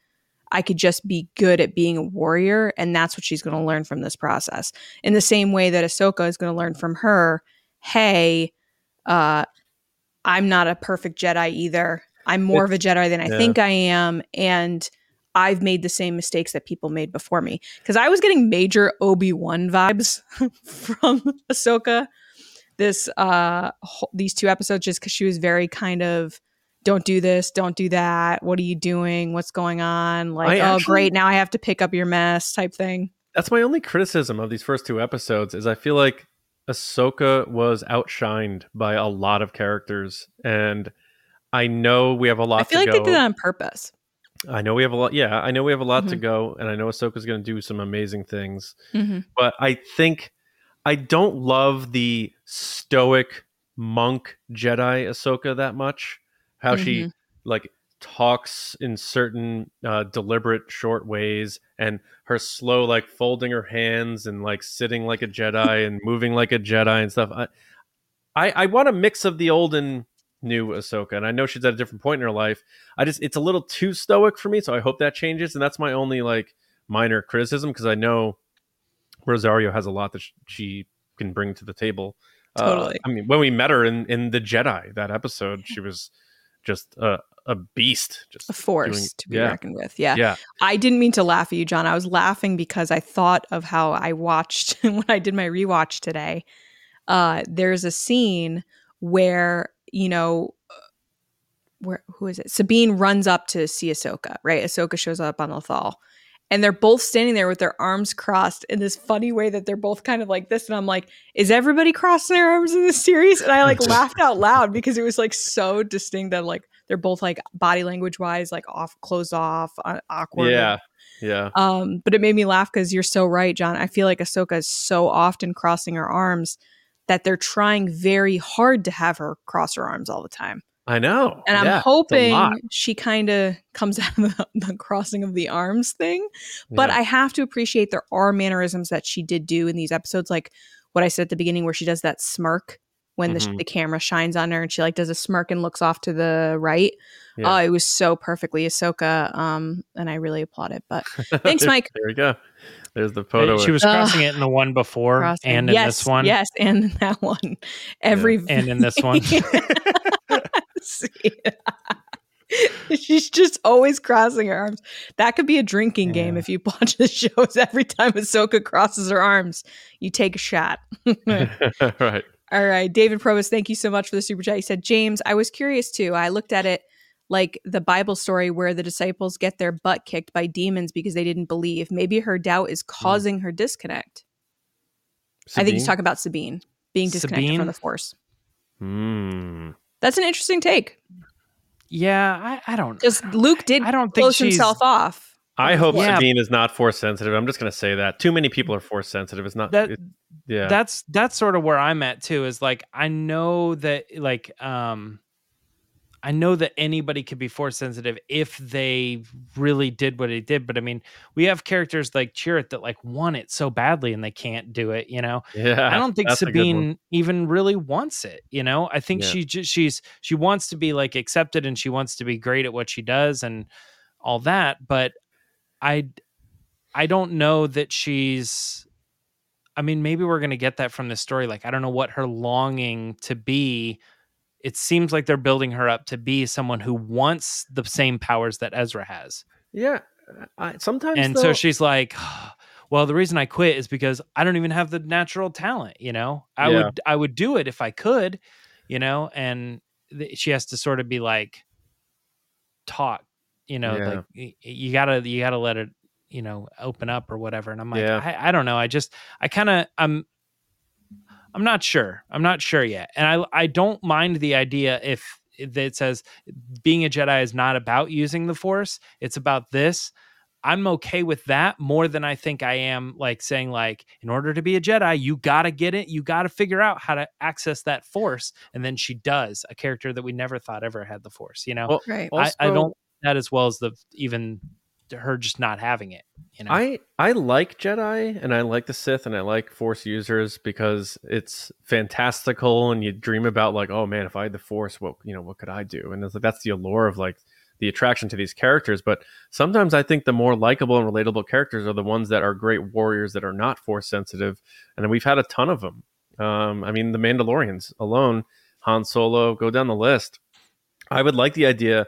I could just be good at being a warrior. And that's what she's going to learn from this process. In the same way that Ahsoka is going to learn from her, hey, uh, I'm not a perfect Jedi either. I'm more it's, of a Jedi than I yeah. think I am. And I've made the same mistakes that people made before me. Because I was getting major Obi Wan vibes <laughs> from Ahsoka. This uh, these two episodes, just because she was very kind of don't do this, don't do that. What are you doing? What's going on? Like, I oh, actually, great, now I have to pick up your mess type thing. That's my only criticism of these first two episodes is I feel like Ahsoka was outshined by a lot of characters, and I know we have a lot. I feel like go. they did that on purpose. I know we have a lot. Yeah, I know we have a lot mm-hmm. to go, and I know Ahsoka's going to do some amazing things. Mm-hmm. But I think I don't love the stoic monk Jedi Ahsoka that much how mm-hmm. she like talks in certain uh, deliberate short ways and her slow like folding her hands and like sitting like a <laughs> jedi and moving like a jedi and stuff. I i, I want a mix of the old and new ahsoka and i know she's at a different point in her life. I just it's a little too stoic for me so i hope that changes and that's my only like minor criticism because i know rosario has a lot that she can bring to the table. Uh, totally. Uh, i mean when we met her in in the jedi that episode she <laughs> was just a, a beast, just a force doing, to be yeah. reckoned with. Yeah. Yeah. I didn't mean to laugh at you, John. I was laughing because I thought of how I watched <laughs> when I did my rewatch today. Uh, there's a scene where, you know, where who is it? Sabine runs up to see Ahsoka, right? Ahsoka shows up on Lothal and they're both standing there with their arms crossed in this funny way that they're both kind of like this and i'm like is everybody crossing their arms in this series? And i like <laughs> laughed out loud because it was like so distinct that like they're both like body language wise like off closed off uh, awkward. Yeah yeah. Um but it made me laugh because you're so right john. I feel like ahsoka is so often crossing her arms that they're trying very hard to have her cross her arms all the time I know. And I'm yeah, hoping she kind of comes <laughs> out of the, the, crossing of the arms thing. But yeah. I have to appreciate there are mannerisms that she did do in these episodes, like what I said at the beginning, where she does that smirk when mm-hmm. the, the, camera shines on her and she like does a smirk and looks off to the right. Yeah. Oh, it was so perfectly Ahsoka. Um, and I really applaud it. But thanks, <laughs> Mike. there we go. There's the photo. She was crossing uh, it in the one before crossing. and in yes, this one. Yes, and in that one. Every and in this one. <laughs> <laughs> She's just always crossing her arms. That could be a drinking yeah. game if you watch the <laughs> shows. Every time Ahsoka crosses her arms, you take a shot. <laughs> right. All right. David Probus, thank you so much for the super chat. He said, James, I was curious too. I looked at it like the Bible story where the disciples get their butt kicked by demons because they didn't believe. Maybe her doubt is hmm. causing mm. her disconnect. Sabine? I think he's talking about Sabine being disconnected Sabine? from the Force. Hmm. That's an interesting take. Yeah, I, I don't. Because Luke did. I don't close himself off. I hope yeah. Sabine is not force sensitive. I'm just going to say that. Too many people are force sensitive. It's not. That, it, yeah. That's that's sort of where I'm at too. Is like I know that like um I know that anybody could be force sensitive if they really did what they did, but I mean, we have characters like Chirrut that like want it so badly and they can't do it. You know, yeah. I don't think Sabine even really wants it. You know, I think yeah. she just she's she wants to be like accepted and she wants to be great at what she does and all that. But I I don't know that she's. I mean, maybe we're gonna get that from the story. Like, I don't know what her longing to be it seems like they're building her up to be someone who wants the same powers that Ezra has. Yeah, I, sometimes. And though, so she's like, <sighs> "Well, the reason I quit is because I don't even have the natural talent. You know, I yeah. would I would do it if I could, you know." And th- she has to sort of be like taught, you know, yeah. like you gotta you gotta let it you know open up or whatever and i'm like yeah. I, I don't know i just i kind of i'm I'm not sure. I'm not sure yet. And I I don't mind the idea if it says being a Jedi is not about using the Force. It's about this. I'm okay with that more than I think I am like saying like in order to be a Jedi, you got to get it, you got to figure out how to access that force and then she does, a character that we never thought ever had the force, you know. Well, right. I, I don't that as well as the even her just not having it. You know, I I like Jedi and I like the Sith and I like Force users because it's fantastical and you dream about like, oh man, if I had the Force, what you know, what could I do? And it's like, that's the allure of like the attraction to these characters. But sometimes I think the more likable and relatable characters are the ones that are great warriors that are not Force sensitive, and we've had a ton of them. Um, I mean, the Mandalorians alone, Han Solo, go down the list. I would like the idea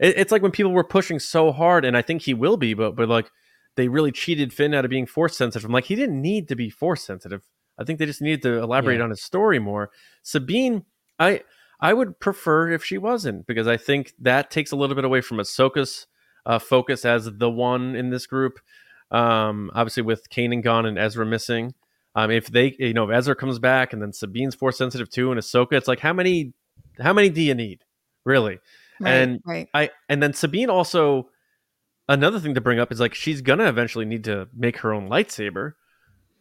it, it's like when people were pushing so hard, and I think he will be, but but like they really cheated Finn out of being force sensitive. I'm like, he didn't need to be force sensitive. I think they just needed to elaborate yeah. on his story more. Sabine, I I would prefer if she wasn't because I think that takes a little bit away from Ahsoka's uh, focus as the one in this group. Um, obviously, with Kanan gone and Ezra missing, um, if they, you know, if Ezra comes back and then Sabine's force sensitive too, and Ahsoka, it's like how many, how many do you need, really? Right, and right. I and then Sabine also another thing to bring up is like she's gonna eventually need to make her own lightsaber.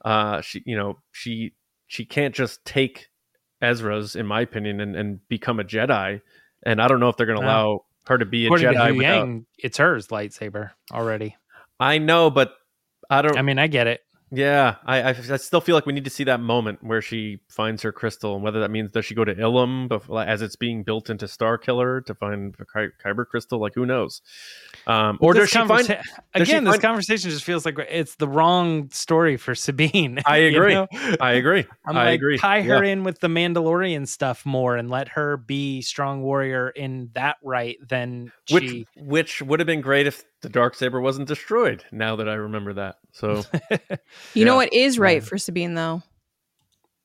Uh, she you know she she can't just take Ezra's, in my opinion, and, and become a Jedi. And I don't know if they're gonna allow her to be a Jedi. To without... Yang, it's hers lightsaber already. I know, but I don't. I mean, I get it. Yeah, I, I, still feel like we need to see that moment where she finds her crystal, and whether that means does she go to Ilum before, as it's being built into Star Killer to find the Kyber crystal? Like who knows? Um, or does she find does again? This conversation just feels like it's the wrong story for Sabine. I <laughs> agree. you know? I agree. I'm I like, agree. Tie her yeah. in with the Mandalorian stuff more, and let her be strong warrior in that right. Then which she... which would have been great if the dark saber wasn't destroyed. Now that I remember that, so. <laughs> You yeah. know what is right yeah. for Sabine though?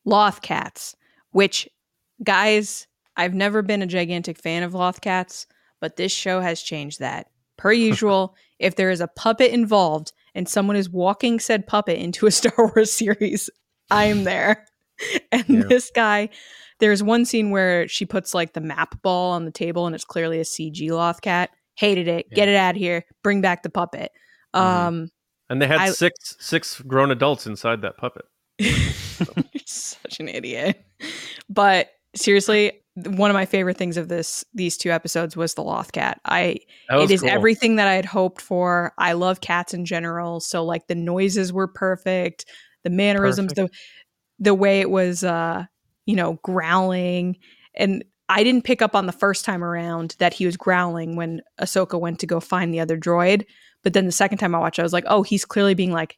Loth-cats, which guys, I've never been a gigantic fan of Loth-cats, but this show has changed that. Per <laughs> usual, if there is a puppet involved and someone is walking said puppet into a <laughs> Star Wars series, I am there. And yeah. this guy, there's one scene where she puts like the map ball on the table and it's clearly a CG Loth-cat. Hated it. Get it out of here. Bring back the puppet. Mm-hmm. Um, and they had I, six six grown adults inside that puppet. <laughs> such an idiot. But seriously, one of my favorite things of this these two episodes was the Loth-cat. I it is cool. everything that I had hoped for. I love cats in general, so like the noises were perfect, the mannerisms, perfect. the the way it was uh, you know, growling and I didn't pick up on the first time around that he was growling when Ahsoka went to go find the other droid. But then the second time I watched, I was like, oh, he's clearly being like,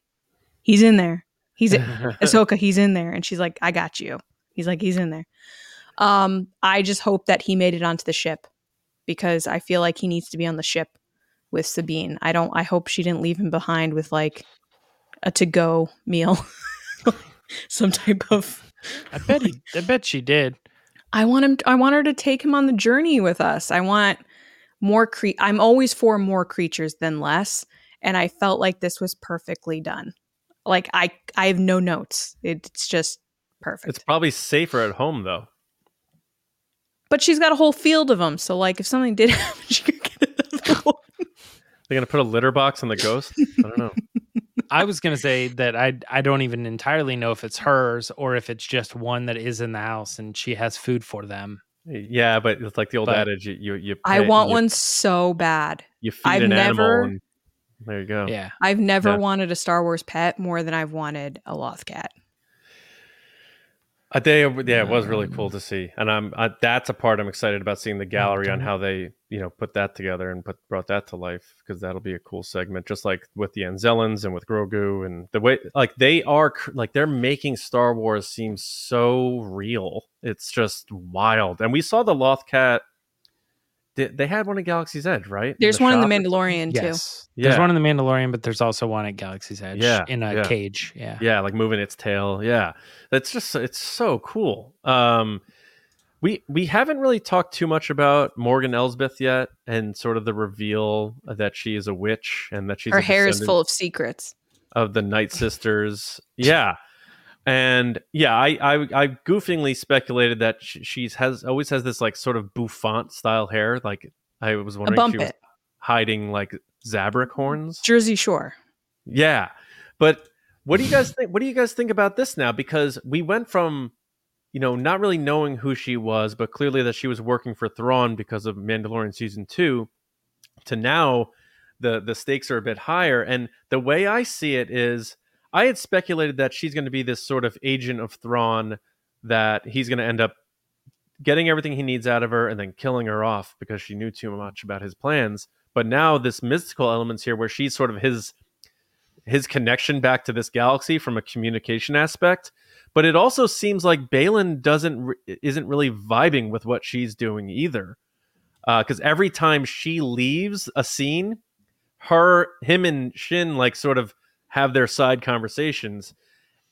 he's in there. He's <laughs> Ahsoka, he's in there. And she's like, I got you. He's like, he's in there. Um, I just hope that he made it onto the ship because I feel like he needs to be on the ship with Sabine. I don't I hope she didn't leave him behind with like a to go meal. <laughs> Some type of I bet he I bet she did. I want him I want her to take him on the journey with us. I want more cre I'm always for more creatures than less and I felt like this was perfectly done. Like I I have no notes. It's just perfect. It's probably safer at home though. But she's got a whole field of them, so like if something did <laughs> happen, she could get another one. They're gonna put a litter box on the ghost. I don't know. <laughs> I was gonna say that I I don't even entirely know if it's hers or if it's just one that is in the house and she has food for them. Yeah, but it's like the old but adage: you you. you pay, I want you, one so bad. You feed I've an never, animal. And, there you go. Yeah, I've never yeah. wanted a Star Wars pet more than I've wanted a loth-cat. Uh, a day, yeah, it was really um, cool to see, and I'm I, that's a part I'm excited about seeing the gallery on how they you know put that together and put brought that to life because that'll be a cool segment, just like with the Anzellans and with Grogu and the way like they are like they're making Star Wars seem so real. It's just wild, and we saw the Loth-Cat they had one at Galaxy's Edge, right? There's in the one shop? in the Mandalorian yes. too. Yeah. There's one in the Mandalorian, but there's also one at Galaxy's Edge. Yeah, in a yeah. cage. Yeah, yeah, like moving its tail. Yeah, that's just it's so cool. Um, we we haven't really talked too much about Morgan Elsbeth yet, and sort of the reveal that she is a witch and that she's her hair is full of secrets of the Night Sisters. Yeah. And yeah, I, I, I goofingly speculated that she, she's has always has this like sort of bouffant style hair. Like I was wondering if she was it. hiding like Zabrak horns. Jersey Shore. Yeah, but what do you guys think? What do you guys think about this now? Because we went from you know not really knowing who she was, but clearly that she was working for Thrawn because of Mandalorian season two, to now the the stakes are a bit higher. And the way I see it is I had speculated that she's going to be this sort of agent of Thrawn that he's going to end up getting everything he needs out of her and then killing her off because she knew too much about his plans. But now this mystical elements here where she's sort of his his connection back to this galaxy from a communication aspect. But it also seems like Baylan doesn't isn't really vibing with what she's doing either. Because uh, every time she leaves a scene, her, him, and Shin like sort of have their side conversations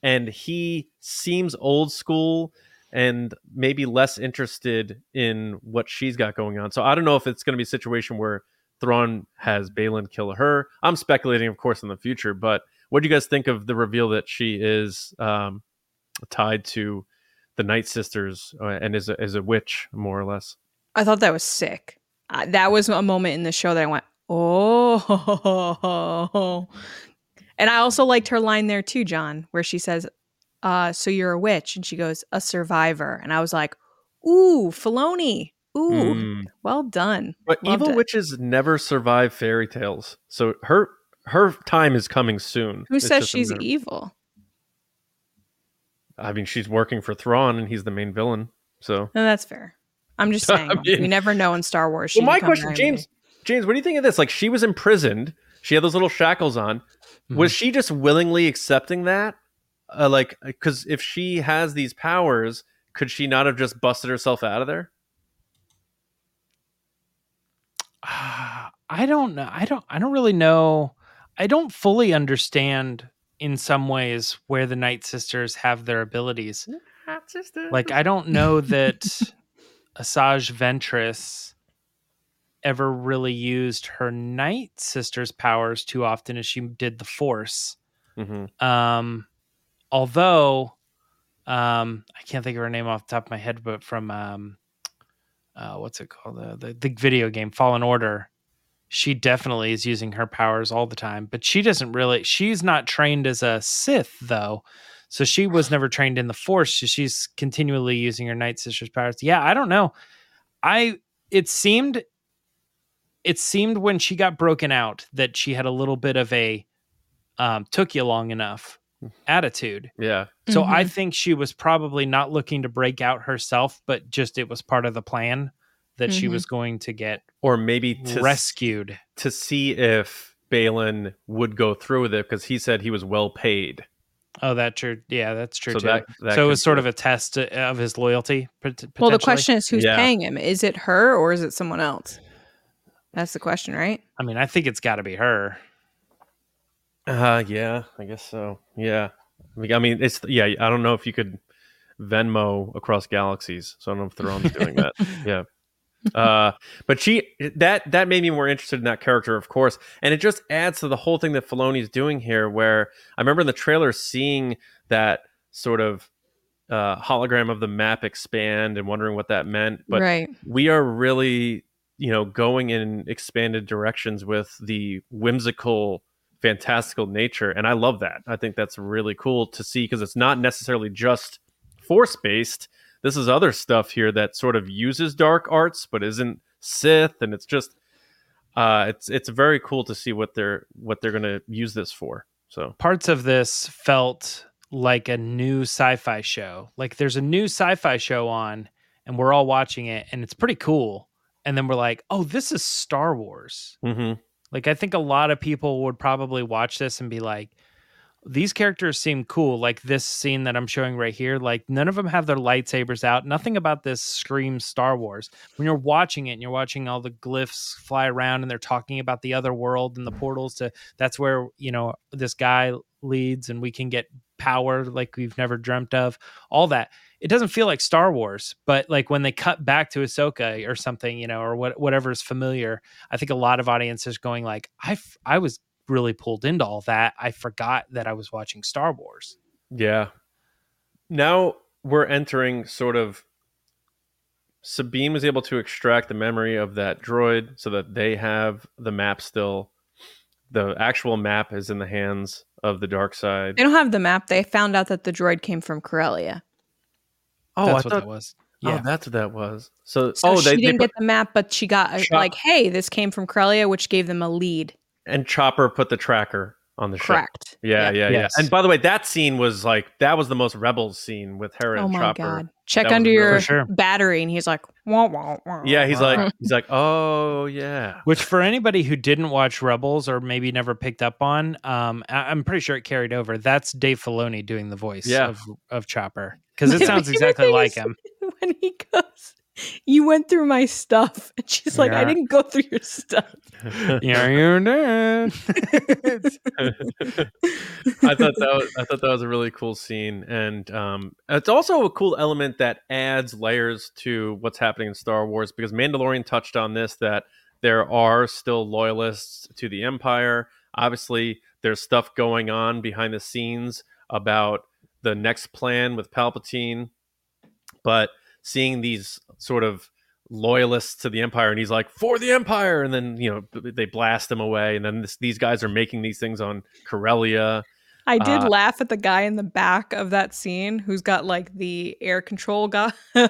and he seems old school and maybe less interested in what she's got going on. So I don't know if it's going to be a situation where Thrawn has Baylan kill her. I'm speculating, of course, in the future. But what do you guys think of the reveal that she is um, tied to the Night Sisters uh, and is a, is a witch, more or less? I thought that was sick. Uh, that was a moment in the show that I went, oh, <laughs> And I also liked her line there too, John, where she says, uh, so you're a witch. And she goes, a survivor. And I was like, ooh, Filoni. Ooh, mm. well done. But Loved evil it. witches never survive fairy tales. So her her time is coming soon. Who it's says she's evil? I mean, she's working for Thrawn and he's the main villain. So No, that's fair. I'm just <laughs> saying. I mean, we never know in Star Wars. Well, my question, James, James, what do you think of this? Like she was imprisoned. She had those little shackles on. Mm-hmm. Was she just willingly accepting that? Uh, like, because if she has these powers, could she not have just busted herself out of there? Uh, <sighs> I don't know. I don't. I don't really know. I don't fully understand in some ways where the Night Sisters have their abilities. Like, I don't know that <laughs> Asajj Ventress ever really used her night sister's powers too often as she did the force. Mm-hmm. Um, although um, I can't think of her name off the top of my head, but from um, uh, what's it called? Uh, the the video game Fallen Order. She definitely is using her powers all the time, but she doesn't really. She's not trained as a Sith though, so she was never trained in the Force. So she's continually using her Night Sister's powers. Yeah, I don't know. I it seemed it seemed when she got broken out that she had a little bit of a um, took you long enough attitude. Yeah. So mm-hmm. I think she was probably not looking to break out herself, but just it was part of the plan that mm-hmm. she was going to get or maybe to rescued to see if Baylan would go through with it because he said he was well paid. Oh, that's true. Yeah, that's true so too. That, that so it was sort of a test of his loyalty. Well, the question is, who's yeah. paying him? Is it her or is it someone else? That's the question, right? I mean, I think it's got to be her. Uh, yeah, I guess so. Yeah, I mean, it's yeah. I don't know if you could Venmo across galaxies, so I don't know if Thrawn's doing that. <laughs> Yeah, uh, but she that that made me more interested in that character, of course, and it just adds to the whole thing that Filoni's doing here. Where I remember in the trailer seeing that sort of uh, hologram of the map expand and wondering what that meant. But right. we are really, you know, going in expanded directions with the whimsical, fantastical nature, and I love that. I think that's really cool to see because it's not necessarily just force based this is other stuff here that sort of uses dark arts but isn't Sith, and it's just uh, it's it's very cool to see what they're what they're gonna use this for. So parts of this felt like a new sci-fi show. Like there's a new sci-fi show on, and we're all watching it, and it's pretty cool. And then we're like, oh, this is Star Wars. Mm-hmm. Like I think a lot of people would probably watch this and be like, these characters seem cool like this scene that i'm showing right here like none of them have their lightsabers out nothing about this screams star wars when you're watching it and you're watching all the glyphs fly around and they're talking about the other world and the portals to that's where you know this guy leads and we can get power like we've never dreamt of all that it doesn't feel like Star Wars, but like when they cut back to Ahsoka or something, you know, or what whatever is familiar, I think a lot of audiences going like, I I was really pulled into all that, I forgot that I was watching Star Wars. Yeah. Now we're entering sort of Sabine was able to extract the memory of that droid so that they have the map still. The actual map is in the hands of the dark side. They don't have the map. They found out that the droid came from Corellia. Oh, that's I what thought, that was. Oh, yeah, oh, that's what that was. So, oh, so oh, she they, didn't they get the map, but she got uh, shot. like, hey, this came from Corellia, which gave them a lead and Chopper put the tracker on the Correct. ship. Yeah, yeah, yeah. Yes. And by the way, that scene was like that was the most Rebels scene with her oh and Chopper. God. Check that under your sure. battery, and he's like, wah, wah, wah, yeah, he's like, he's like, oh yeah. Which for anybody who didn't watch Rebels or maybe never picked up on, um, I- am pretty sure it carried over. That's Dave Filoni doing the voice yeah. of of Chopper because it <laughs> sounds exactly like <laughs> him. When he goes, you went through my stuff. And she's like, yeah. I didn't go through your stuff. <laughs> yeah, you did. <laughs> <laughs> I thought that was I thought that was a really cool scene. And um, it's also a cool element that adds layers to what's happening in Star Wars because Mandalorian touched on this that there are still loyalists to the Empire. Obviously, there's stuff going on behind the scenes about the next plan with Palpatine. But seeing these sort of loyalists to the empire and he's like for the empire! And then you know they blast him away and then this, these guys are making these things on corellia. I did uh, laugh at the guy in the back of that scene who's got like the air control guy <laughs>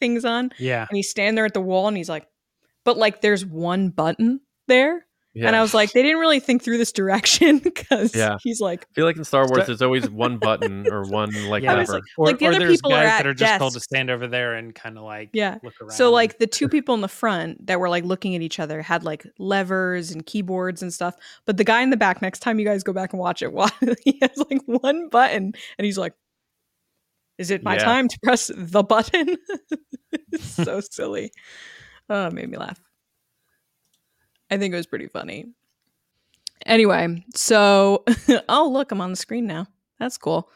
things on yeah. and he's standing there at the wall and he's like but like there's one button there yeah. And I was like, they didn't really think through this direction <laughs> because yeah. he's like, I feel like in Star Wars, there's always one button or one like yeah. lever. Like, or, like the or other people guys are that are just desks. told to stand over there and kind of like yeah. look around. So like the two people in the front that were like looking at each other had like levers and keyboards and stuff. But the guy in the back, next time you guys go back and watch it, <laughs> he has like one button and he's like, "Is it my yeah. time to press the button?" <laughs> It's so silly. Oh, it made me laugh. I think it was pretty funny. Anyway, so <laughs> oh look, I'm on the screen now. That's cool.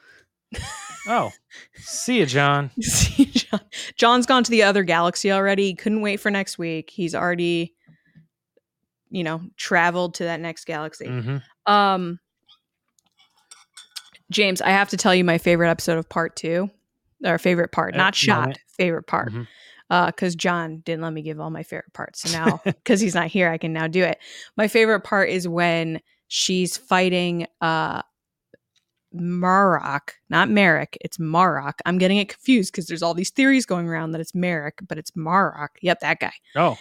oh, see you, John. <laughs> see you, John. John's gone to the other galaxy already. Couldn't wait for next week. He's already, you know, traveled to that next galaxy. Mm-hmm. Um, James, I have to tell you my favorite episode of part two, our favorite part, not shot, favorite part. Mm-hmm because uh, John didn't let me give all my favorite parts. So now, <laughs> because he's not here, I can now do it. My favorite part is when she's fighting uh, Marrok, not Marek. It's Marrok. I'm getting it confused because there's all these theories going around that it's Marek, but it's Marrok. Yep, that guy. Oh,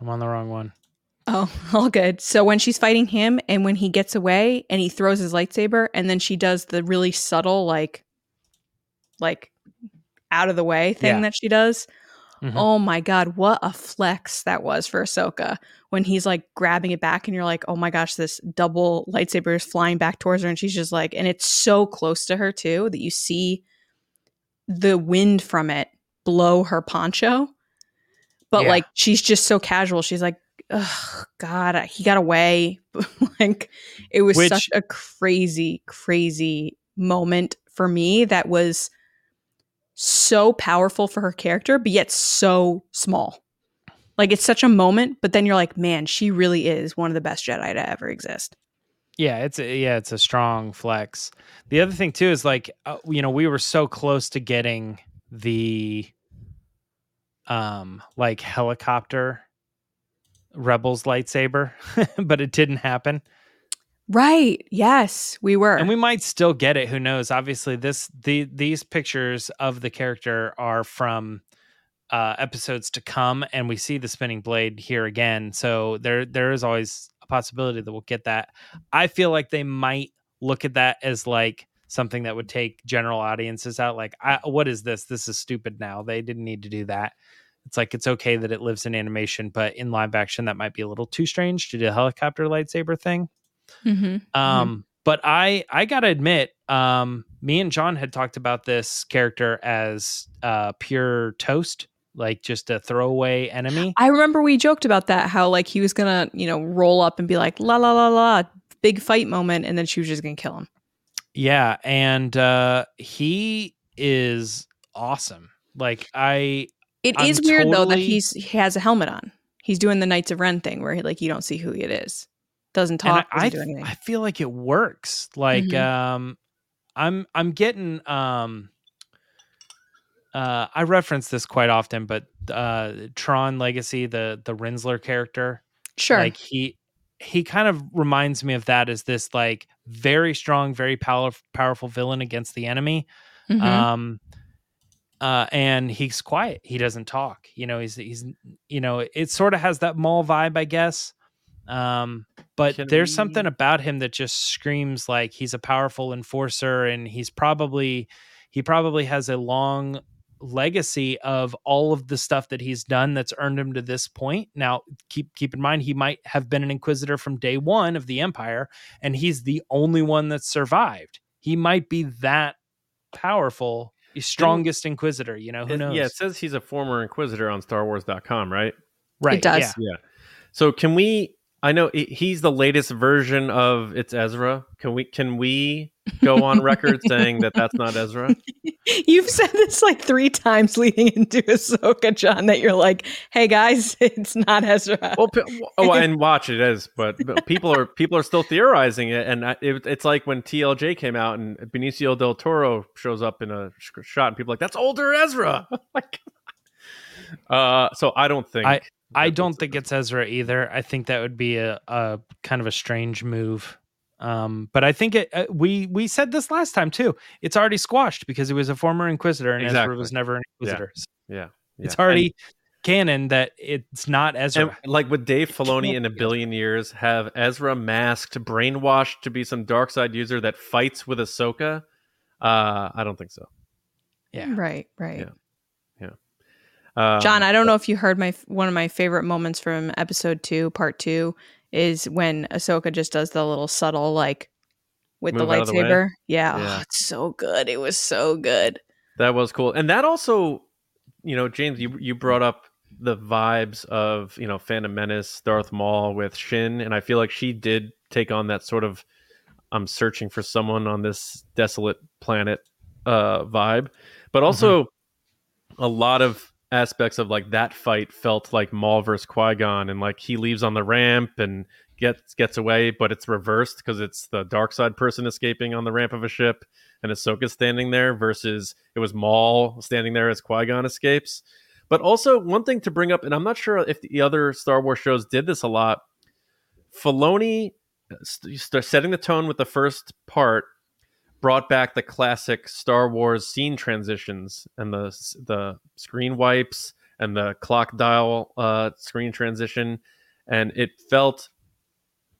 I'm on the wrong one. Oh, <laughs> all good. So when she's fighting him and when he gets away and he throws his lightsaber and then she does the really subtle like like out of the way thing yeah. that she does Mm-hmm. Oh my god, what a flex that was for Ahsoka when he's like grabbing it back, and you're like, oh my gosh, this double lightsaber is flying back towards her, and she's just like, and it's so close to her too that you see the wind from it blow her poncho, but yeah. like she's just so casual. She's like, oh god, he got away. <laughs> like it was Which, such a crazy, crazy moment for me that was so powerful for her character, but yet so small. Like it's such a moment, but then you're like, man, she really is one of the best Jedi to ever exist. Yeah, it's a, yeah, it's a strong flex. The other thing too is like, uh, you know, we were so close to getting the um like helicopter rebels lightsaber, <laughs> but it didn't happen. Right. Yes, we were. And we might still get it, who knows. Obviously this the these pictures of the character are from uh episodes to come and we see the spinning blade here again. So there there is always a possibility that we'll get that. I feel like they might look at that as like something that would take general audiences out like I, what is this? This is stupid now. They didn't need to do that. It's like it's okay that it lives in animation, but in live action that might be a little too strange to do a helicopter lightsaber thing. Mm-hmm. mm-hmm. Um, mm-hmm. but I I gotta admit, um, me and John had talked about this character as uh, pure toast, like just a throwaway enemy. I remember we joked about that, how like he was gonna you know roll up and be like la la la la, big fight moment, and then she was just gonna kill him. Yeah, and uh, he is awesome. Like I, it I'm is weird totally... though that he's he has a helmet on. He's doing the Knights of Ren thing where he like you don't see who it is doesn't talk I, doesn't I, do anything. I feel like it works like mm-hmm. um i'm i'm getting um uh i reference this quite often but uh tron legacy the the Rinzler character sure like he he kind of reminds me of that as this like very strong very power, powerful villain against the enemy mm-hmm. um uh, and he's quiet. He doesn't talk. You know, he's he's you know, it sort of has that Maul vibe, I guess. Um, but Can there's we... something about him that just screams like he's a powerful enforcer, and he's probably he probably has a long legacy of all of the stuff that he's done that's earned him to this point. Now, keep keep in mind he might have been an inquisitor from day 1 of the empire and he's the only one that survived. He might be that powerful, strongest inquisitor, you know, who knows. Yeah, it says he's a former inquisitor on starwars.com, right? Right. It does. Yeah. yeah. So can we I know he's the latest version of it's Ezra. Can we can we go on record <laughs> saying that that's not Ezra? <laughs> You've said this like three times leading into Ahsoka, John. That you're like, "Hey guys, <laughs> it's not Ezra." Well, oh, and watch it is, but, but people are people are still theorizing it, and it, it's like when TLJ came out and Benicio del Toro shows up in a shot, and people are like, "That's older Ezra." like, uh, so I don't think. I, I don't think it's Ezra either. I think that would be a, a kind of a strange move. Um, but I think it. Uh, we we said this last time too. It's already squashed because he was a former Inquisitor, and exactly. Ezra was never an Inquisitor. Yeah, yeah. yeah. it's already and, canon that it's not Ezra. Like with Dave <laughs> Filoni in a billion years, have Ezra masked, brainwashed to be some dark side user that fights with Ahsoka. Uh, I don't think so. Yeah. Right. Right. Yeah. Um, John, I don't know if you heard my one of my favorite moments from episode two, part two, is when Ahsoka just does the little subtle like with the lightsaber. The yeah, yeah. Oh, it's so good. It was so good. That was cool, and that also, you know, James, you you brought up the vibes of you know Phantom Menace, Darth Maul with Shin, and I feel like she did take on that sort of I'm searching for someone on this desolate planet uh vibe, but also mm-hmm. a lot of aspects of like that fight felt like Maul versus Qui Gon, and like he leaves on the ramp and gets gets away, but it's reversed because it's the dark side person escaping on the ramp of a ship, and Ahsoka standing there versus it was Maul standing there as Qui Gon escapes. But also one thing to bring up, and I'm not sure if the other Star Wars shows did this a lot. Filoni uh, st- setting the tone with the first part brought back the classic Star Wars scene transitions and the the screen wipes and the clock dial uh, screen transition, and it felt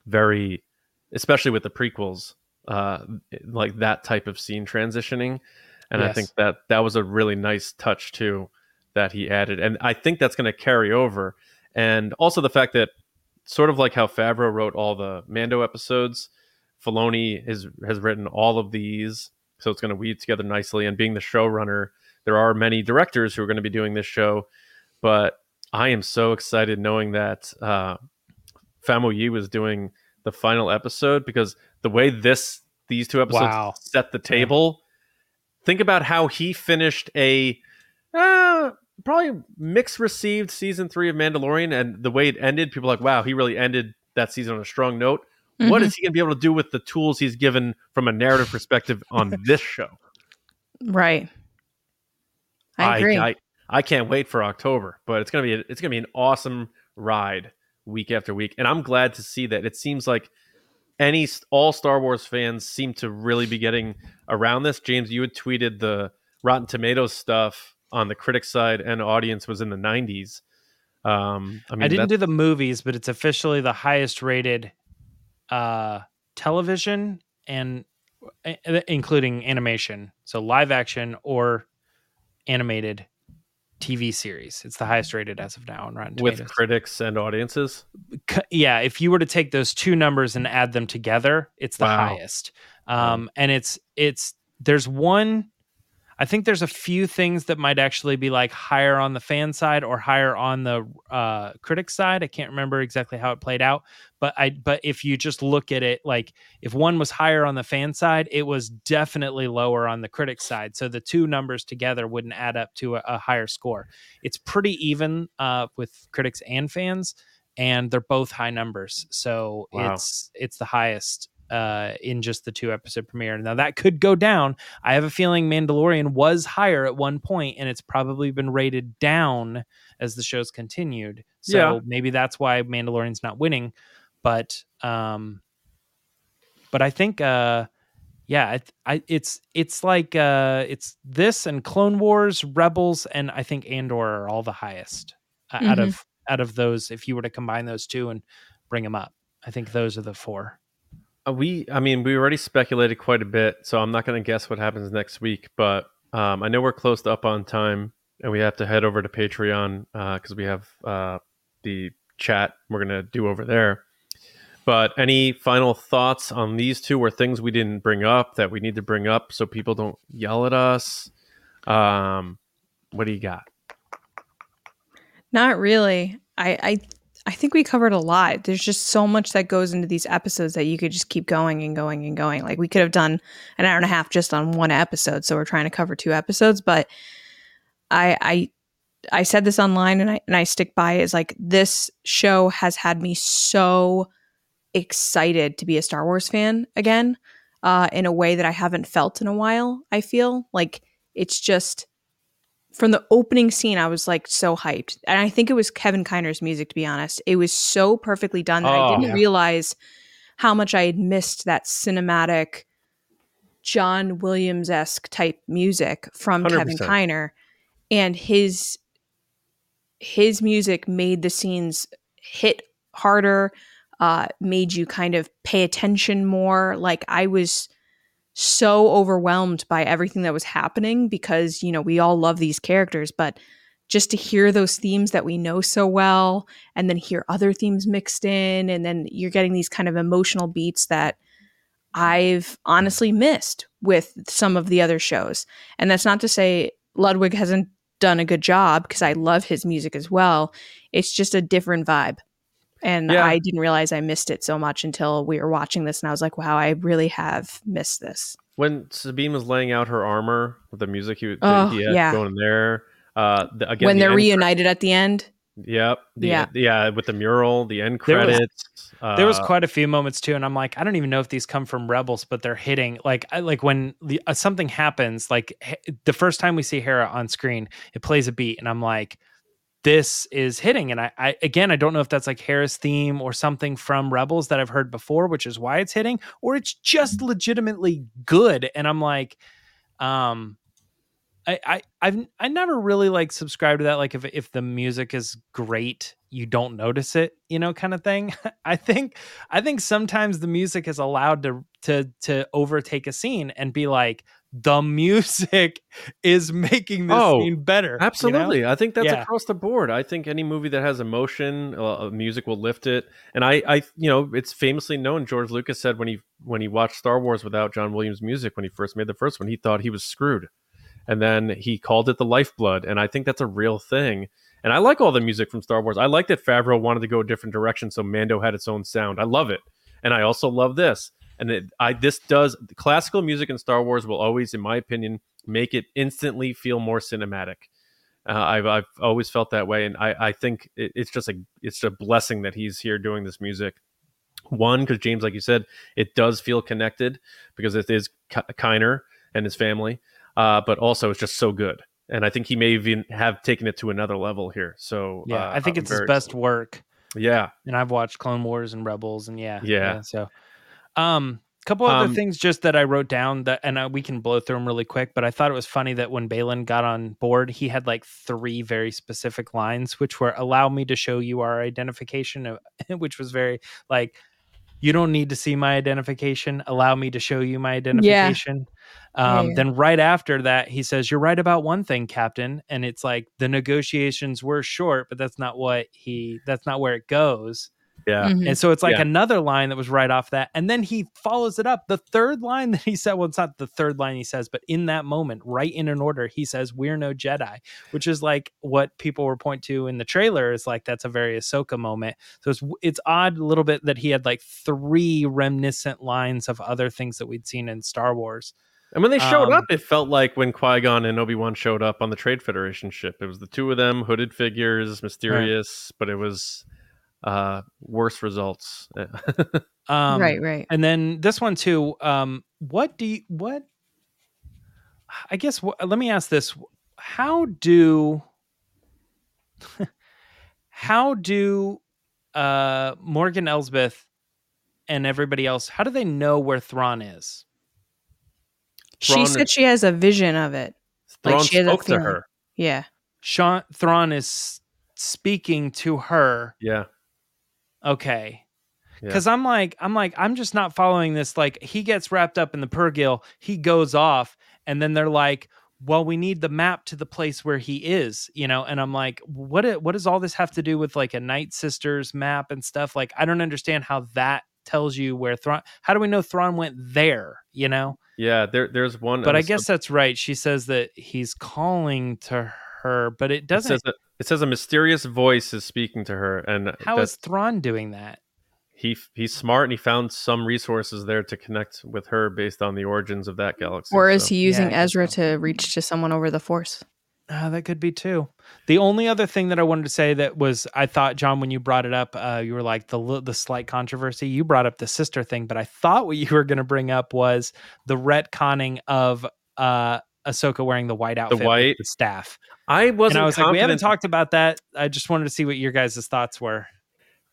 very, especially with the prequels, uh, like that type of scene transitioning. And yes. I think that that was a really nice touch too that he added, and I think that's going to carry over. And also the fact that, sort of like how Favreau wrote all the Mando episodes, Filoni is, has written all of these, so it's going to weave together nicely. And being the showrunner, there are many directors who are going to be doing this show, but I am so excited knowing that uh, Famuyiwa was doing the final episode because the way this these two episodes wow. set the table. Yeah. Think about how he finished a uh, probably mixed received season three of Mandalorian, and the way it ended, people like, wow, he really ended that season on a strong note. Mm-hmm. What is he going to be able to do with the tools he's given from a narrative perspective on this show? Right. I agree. I, I, I can't wait for October, but it's gonna be a, it's gonna be an awesome ride week after week, and I'm glad to see that. It seems like any all Star Wars fans seem to really be getting around this. James, you had tweeted the Rotten Tomatoes stuff on the critic side, and audience was in the 90s. Um, I mean, I didn't do the movies, but it's officially the highest rated uh, television and uh, including animation, so live action or animated TV series. It's the highest rated as of now on Rotten Tomatoes. With critics and audiences? Yeah, if you were to take those two numbers and add them together, it's the wow. highest. Um, and it's it's there's one I think there's a few things that might actually be like higher on the fan side or higher on the uh, critic side. I can't remember exactly how it played out, but I but if you just look at it like if one was higher on the fan side, it was definitely lower on the critic side. So the two numbers together wouldn't add up to a, a higher score. It's pretty even uh, with critics and fans, and they're both high numbers. So wow. it's it's the highest uh, in just the two episode premiere. Now that could go down. I have a feeling Mandalorian was higher at one point, and it's probably been rated down as the show's continued. So yeah. maybe that's why Mandalorian's not winning. But um, but I think uh, yeah, it, I, it's it's like uh, it's this and Clone Wars, Rebels, and I think Andor are all the highest uh, mm-hmm. out of out of those. If you were to combine those two and bring them up, I think those are the four. Uh, we, I mean, we already speculated quite a bit, so I'm not going to guess what happens next week. But um, I know we're close to up on time, and we have to head over to Patreon because uh, we have uh, the chat we're going to do over there. But any final thoughts on these two or things we didn't bring up that we need to bring up so people don't yell at us? Um, what do you got? Not really. I, I I think we covered a lot. There's just so much that goes into these episodes that you could just keep going and going and going. Like we could have done an hour and a half just on one episode, so we're trying to cover two episodes. But I I I said this online and I and I stick by it, is like this show has had me so excited to be a Star Wars fan again, uh, in a way that I haven't felt in a while. I feel like it's just from the opening scene, I was like so hyped. And I think it was Kevin Kiner's music, to be honest. It was so perfectly done that oh, I didn't yeah. realize how much I had missed that cinematic John Williams esque type music from 100%. Kevin Kiner. And his his music made the scenes hit harder, uh, made you kind of pay attention more. Like I was so overwhelmed by everything that was happening because, you know, we all love these characters, but just to hear those themes that we know so well and then hear other themes mixed in and then you're getting these kind of emotional beats that I've honestly missed with some of the other shows. And that's not to say Ludwig hasn't done a good job because I love his music as well. It's just a different vibe. And yeah. I didn't realize I missed it so much until we were watching this, and I was like, "Wow, I really have missed this." When Sabine was laying out her armor with the music he, oh, he had yeah. going there, uh, the, again, when the they're reunited at the end. Yep. The, yeah. Yeah. With the mural, the end credits. There was, uh, there was, quite a few moments too, and I'm like, I don't even know if these come from Rebels, but they're hitting like I, like when the, uh, something happens, like the first time we see Hera on screen, it plays a beat, and I'm like, this is hitting. And I, I, again, I don't know if that's like Hera's theme or something from Rebels that I've heard before, which is why it's hitting, or it's just mm-hmm. legitimately good. And I'm like, um, I, I I've I never really like subscribed to that. Like if if the music is great, you don't notice it, you know, kind of thing. <laughs> I think I think sometimes the music is allowed to to to overtake a scene and be like, the music <laughs> is making this oh, scene better. Absolutely. You know? I think that's yeah. across the board. I think any movie that has emotion, uh, music will lift it. And I, I, you know, it's famously known. George Lucas said when he when he watched Star Wars without John Williams music when he first made the first one, he thought he was screwed. And then he called it the lifeblood. And I think that's a real thing. And I like all the music from Star Wars. I like that Favreau wanted to go a different direction, so Mando had its own sound. I love it, and I also love this. And it, I this does classical music in Star Wars will always, in my opinion, make it instantly feel more cinematic. Uh, I've I've always felt that way, and I I think it, it's just a it's a blessing that he's here doing this music. One, because James, like you said, it does feel connected because it is Kiner and his family, uh, but also it's just so good and I think he may even have taken it to another level here. So yeah, uh, I think I'm it's his best work. Yeah, and I've watched Clone Wars and Rebels, and yeah, yeah. yeah so, um, a couple other um, things just that I wrote down that, and uh, we can blow through them really quick. But I thought it was funny that when Baylan got on board, he had like three very specific lines, which were "Allow me to show you our identification," of, <laughs> which was very like you don't need to see my identification. Allow me to show you my identification. Yeah. Um, yeah, yeah. Then right after that, he says, "You're right about one thing, Captain." And it's like the negotiations were short, but that's not what he. That's not where it goes. Yeah. Mm-hmm. And so it's like yeah. another line that was right off that. And then he follows it up. The third line that he said, well, it's not the third line he says, but in that moment, right in an order, he says, We're no Jedi, which is like what people were point to in the trailer is like that's a very Ahsoka moment. So it's it's odd a little bit that he had like three reminiscent lines of other things that we'd seen in Star Wars. And when they showed um, up, it felt like when Qui Gon and Obi Wan showed up on the Trade Federation ship. It was the two of them, hooded figures, mysterious, right. but it was uh, worse results. <laughs> um, right, right. And then this one too. Um, what do you, what? I guess. Wh- let me ask this: How do <laughs> how do uh, Morgan Elsbeth and everybody else? How do they know where Thrawn is? Thrawn she said is, she has a vision of it. Thrawn like she spoke to her. Yeah. Sean Thrawn is speaking to her. Yeah okay. Because yeah. i'm like i'm like i'm just not following this like he gets wrapped up in the purrgil he goes off and then they're like well we need the map to the place where he is you know? And i'm like what it, what does all this have to do with like a night sisters map and stuff? Like i don't understand how that tells you where Thrawn how do we know Thrawn went there you know? Yeah there there's one but i guess that's right. She says that he's calling to her but it doesn't it says, it says a mysterious voice is speaking to her, and how is Thrawn doing that? He he's smart and he found some resources there to connect with her based on the origins of that galaxy. Or is so. he using yeah, Ezra to reach to someone over the Force? Uh, that could be too. The only other thing that I wanted to say that was I thought John when you brought it up, uh, you were like the the slight controversy. You brought up the sister thing, but I thought what you were going to bring up was the retconning of uh, Ahsoka wearing the white outfit, the white the staff. I wasn't. And I was confident. like, we haven't talked about that. I just wanted to see what your guys' thoughts were.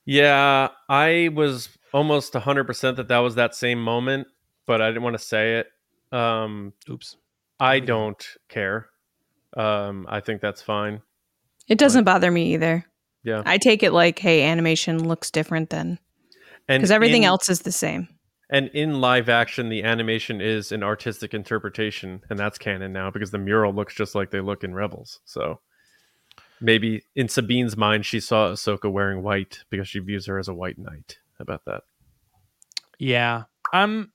Yeah, I was almost 100% that that was that same moment, but I didn't want to say it. Um, Oops. I don't care. Um, I think that's fine. It doesn't but, bother me either. Yeah. I take it like, hey, animation looks different then. Because everything in, else is the same. And in live action, the animation is an artistic interpretation, and that's canon now because the mural looks just like they look in Rebels. So maybe in Sabine's mind, she saw Ahsoka wearing white because she views her as a white knight. How about that? Yeah, I'm.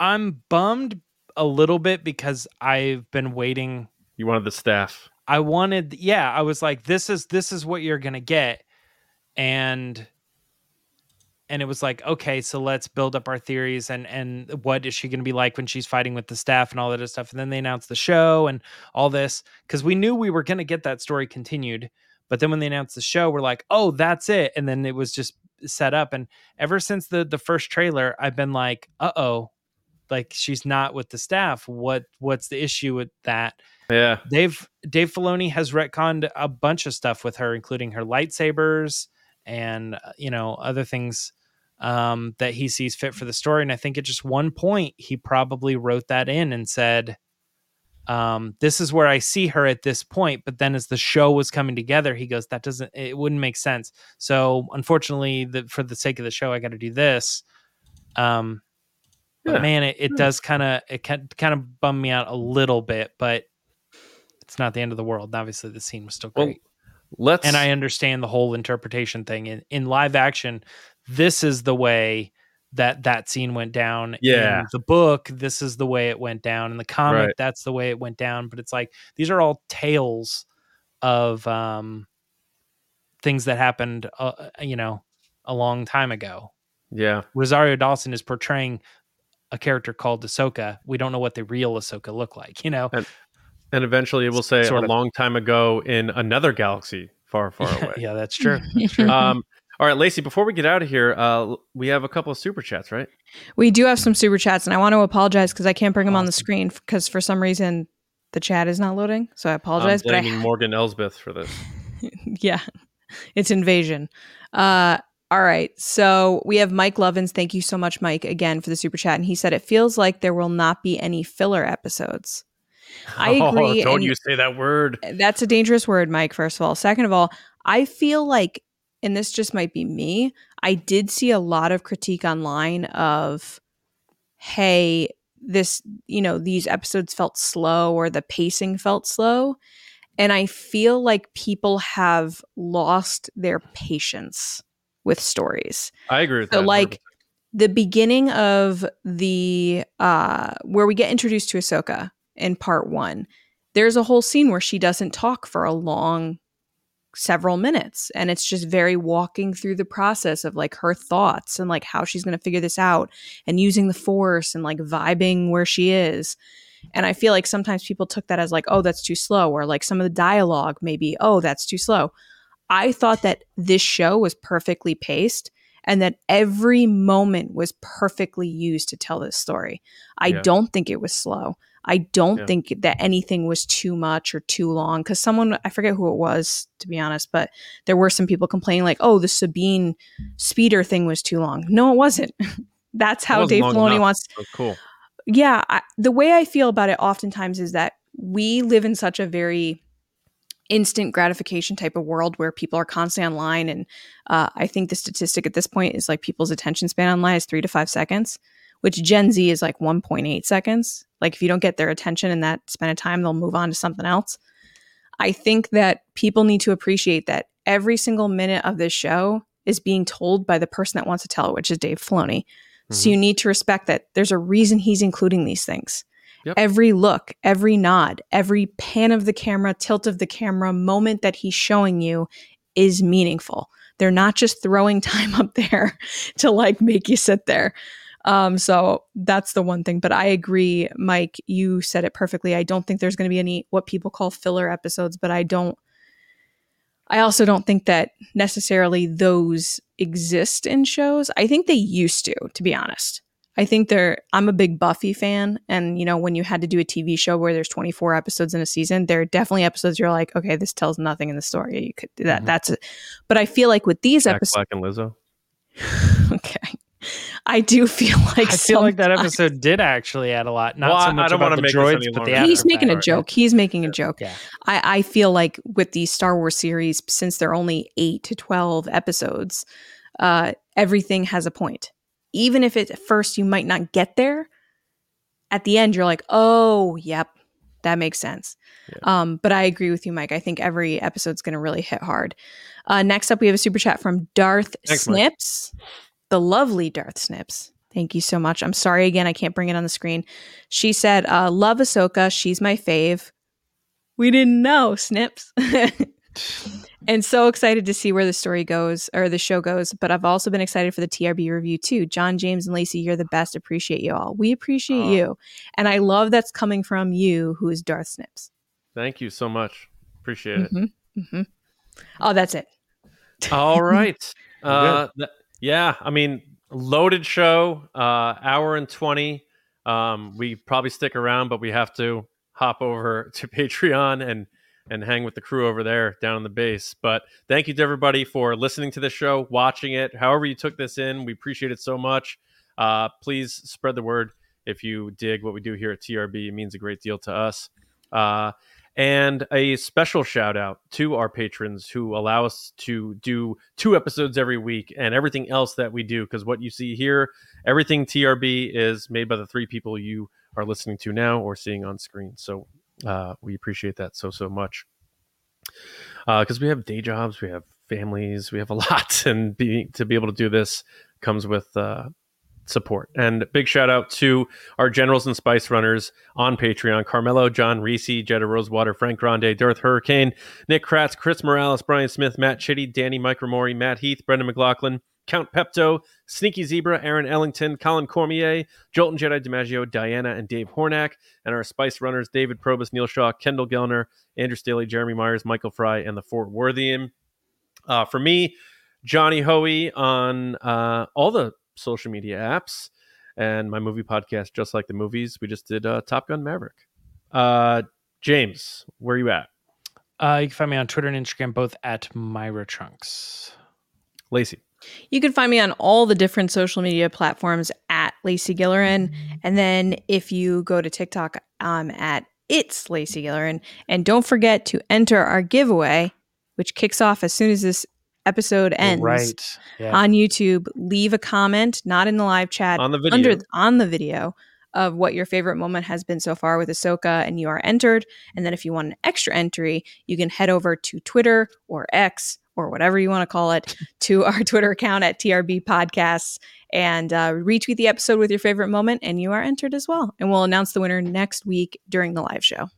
I'm bummed a little bit because I've been waiting. You wanted the staff. I wanted, yeah. I was like, this is this is what you're gonna get, and and it was like okay so let's build up our theories and and what is she going to be like when she's fighting with the staff and all that stuff. And then they announced the show and all this because we knew we were going to get that story continued but then when they announced the show we're like oh that's it and then it was just set up and ever since the the first trailer i've been like uh-oh like she's not with the staff. What what's the issue with that? Yeah. Dave dave filoni has retconned a bunch of stuff with her including her lightsabers and uh, you know other things um, that he sees fit for the story. And I think at just one point he probably wrote that in and said, um, "This is where I see her at this point." But then as the show was coming together, he goes, "That doesn't. It wouldn't make sense." So unfortunately, the, for the sake of the show, I got to do this. Um, But man, it, it does kind of it kind of bum me out a little bit, but it's not the end of the world. And obviously, the scene was still great. Well, let's and I understand the whole interpretation thing in in live action. This is the way that that scene went down. Yeah, in the book, this is the way it went down. In the comic, right. that's the way it went down. But it's like these are all tales of um things that happened, uh, you know, a long time ago. Yeah, Rosario Dawson is portraying a character called Ahsoka, we don't know what the real Ahsoka looked like, you know? And, and eventually it will say sort a of. long time ago in another galaxy far, far <laughs> away. yeah, that's true. That's <laughs> true. um, all right, Lacey, before we get out of here, uh, we have a couple of super chats, right? We do have some super chats, and I want to apologize because I can't bring them on the screen because for some reason the chat is not loading. So I apologize. I'm blaming but I... Morgan Elsbeth for this. <laughs> yeah, it's invasion. Uh, all right. So we have Mike Lovins. Thank you so much, Mike, again for the super chat. And he said it feels like there will not be any filler episodes. I <laughs> oh, agree. Oh, don't you say that word. That's a dangerous word, Mike, first of all. Second of all, I feel like, and this just might be me, I did see a lot of critique online of, hey, this, you know, these episodes felt slow or the pacing felt slow. And I feel like people have lost their patience with stories. I agree with so that. like the beginning of the uh where we get introduced to Ahsoka in part one, there's a whole scene where she doesn't talk for a long several minutes and it's just very walking through the process of like her thoughts and like how she's going to figure this out and using the force and like vibing where she is and i feel like sometimes people took that as like oh that's too slow or like some of the dialogue maybe oh that's too slow I thought that this show was perfectly paced and that every moment was perfectly used to tell this story. I yeah. don't think it was slow. I don't yeah. think that anything was too much or too long because someone, I forget who it was to be honest, but there were some people complaining, like, oh, the Sabine speeder thing was too long. No, it wasn't. <laughs> That's how Dave Filoni enough. wants. Oh, cool. Yeah. I, the way I feel about it oftentimes is that we live in such a very instant gratification type of world where people are constantly online and uh, i think the statistic at this point is like people's attention span online is three to five seconds which gen z is like 1.8 seconds like if you don't get their attention in that span of time they'll move on to something else i think that people need to appreciate that every single minute of this show is being told by the person that wants to tell it which is dave filoni mm-hmm. so you need to respect that there's a reason he's including these things Yep. Every look, every nod, every pan of the camera, tilt of the camera, moment that he's showing you is meaningful. They're not just throwing <laughs> time up there to like make you sit there. Um, so that's the one thing. But I agree, Mike, you said it perfectly. I don't think there's going to be any what people call filler episodes, but I don't, I also don't think that necessarily those exist in shows. I think they used to, to be honest. I think they're I'm a big Buffy fan and you know when you had to do a TV show where there's 24 episodes in a season there are definitely episodes you're like okay this tells nothing in the story you could do that mm-hmm. that's it but I feel like with these episodes Black and Lizzo <laughs> okay I do feel <laughs> like I feel like that episode did actually add a lot. Not well, so much I don't about the droids, but the he's making a joke. He's making a joke. Yeah. I, I feel like with the Star Wars series, since they're only eight to twelve episodes, uh, everything has a point even if at first you might not get there, at the end you're like, oh, yep, that makes sense. Yeah. Um, but I agree with you, Mike. I think every episode's going to really hit hard. Uh, next up, we have a super chat from Darth Thanks, Snips, Mike. The lovely Darth Snips. Thank you so much. I'm sorry again, I can't bring it on the screen. She said, uh, "Love Ahsoka. She's my fave." We didn't know, Snips. <laughs> and so excited to see where the story goes or the show goes. But I've also been excited for the TRB review too. John James and Lacey, you're the best. Appreciate you all. We appreciate you, and I love that's coming from you, who is Darth Snips. Thank you so much. Appreciate it. Mm-hmm, mm-hmm. Oh, that's it. all right. <laughs> Uh, th- yeah, I mean, loaded show. Uh, hour and twenty. Um, we probably stick around, but we have to hop over <laughs> to Patreon and and hang with the crew over there down in the base. But thank you to everybody for listening to the show, watching it, however you took this in. We appreciate it so much. Uh, please spread the word if you dig what we do here at TRB. It means a great deal to us. Uh, And a special shout out to our patrons who allow us to do two episodes every week and everything else that we do. Because what you see here, everything TRB is made by the three people you are listening to now or seeing on screen. So uh, we appreciate that so, so much. Because uh, we have day jobs, we have families, we have a <laughs> lot. And to be able to do this comes with uh, support. And big shout out to our generals and spice runners on Patreon Carmelo, John Reese, Jetta Rosewater, Frank Grande, Darth Hurricane, Nick Kratz, Chris Morales, Brian Smith, Matt Chitty, Danny Micromori, Matt Heath, Brendan McLaughlin, Count Pepto, Sneaky Zebra, Aaron Ellington, Colin Cormier, Jolton Jedi DiMaggio, Diana, and Dave Hornack, and our Spice Runners, David Probus, Neil Shaw, Kendall Gellner, Andrew Staley, Jeremy Myers, Michael Fry, and the Fort Worthian. Uh, for me, Johnny Hoey on uh, all the social media apps and my movie podcast, Just Like the Movies. We just did uh, Top Gun Maverick. Uh, James, where are you at? Uh, you can find me on Twitter and Instagram, both at Myra Trunks. Lacey. You can find me on all the different social media platforms at Lacey Gillerin. And then if you go to TikTok, um, at It's Lacey Gillerin. And don't forget to enter our giveaway, which kicks off as soon as this episode ends right. yeah. on YouTube, leave a comment, not in the live chat, on the video, under, on the video of what your favorite moment has been so far with Ahsoka, and you are entered. And then if you want an extra entry, you can head over to Twitter or X or whatever you want to call it <laughs> to our Twitter account at TRB Podcasts and uh, retweet the episode with your favorite moment, and you are entered as well. And we'll announce the winner next week during the live show.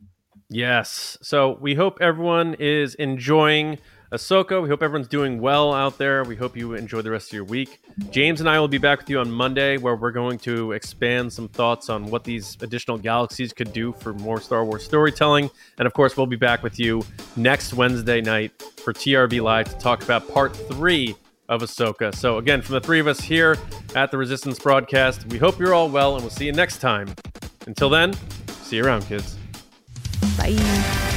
Yes. So we hope everyone is enjoying Ahsoka. We hope everyone's doing well out there. We hope you enjoy the rest of your week. James and I will be back with you on Monday, where we're going to expand some thoughts on what these additional galaxies could do for more Star Wars storytelling. And of course, we'll be back with you next Wednesday night for TRB Live to talk about part three of Ahsoka. So, again, from the three of us here at the Resistance broadcast, we hope you're all well, and we'll see you next time. Until then, see you around, kids. Bye.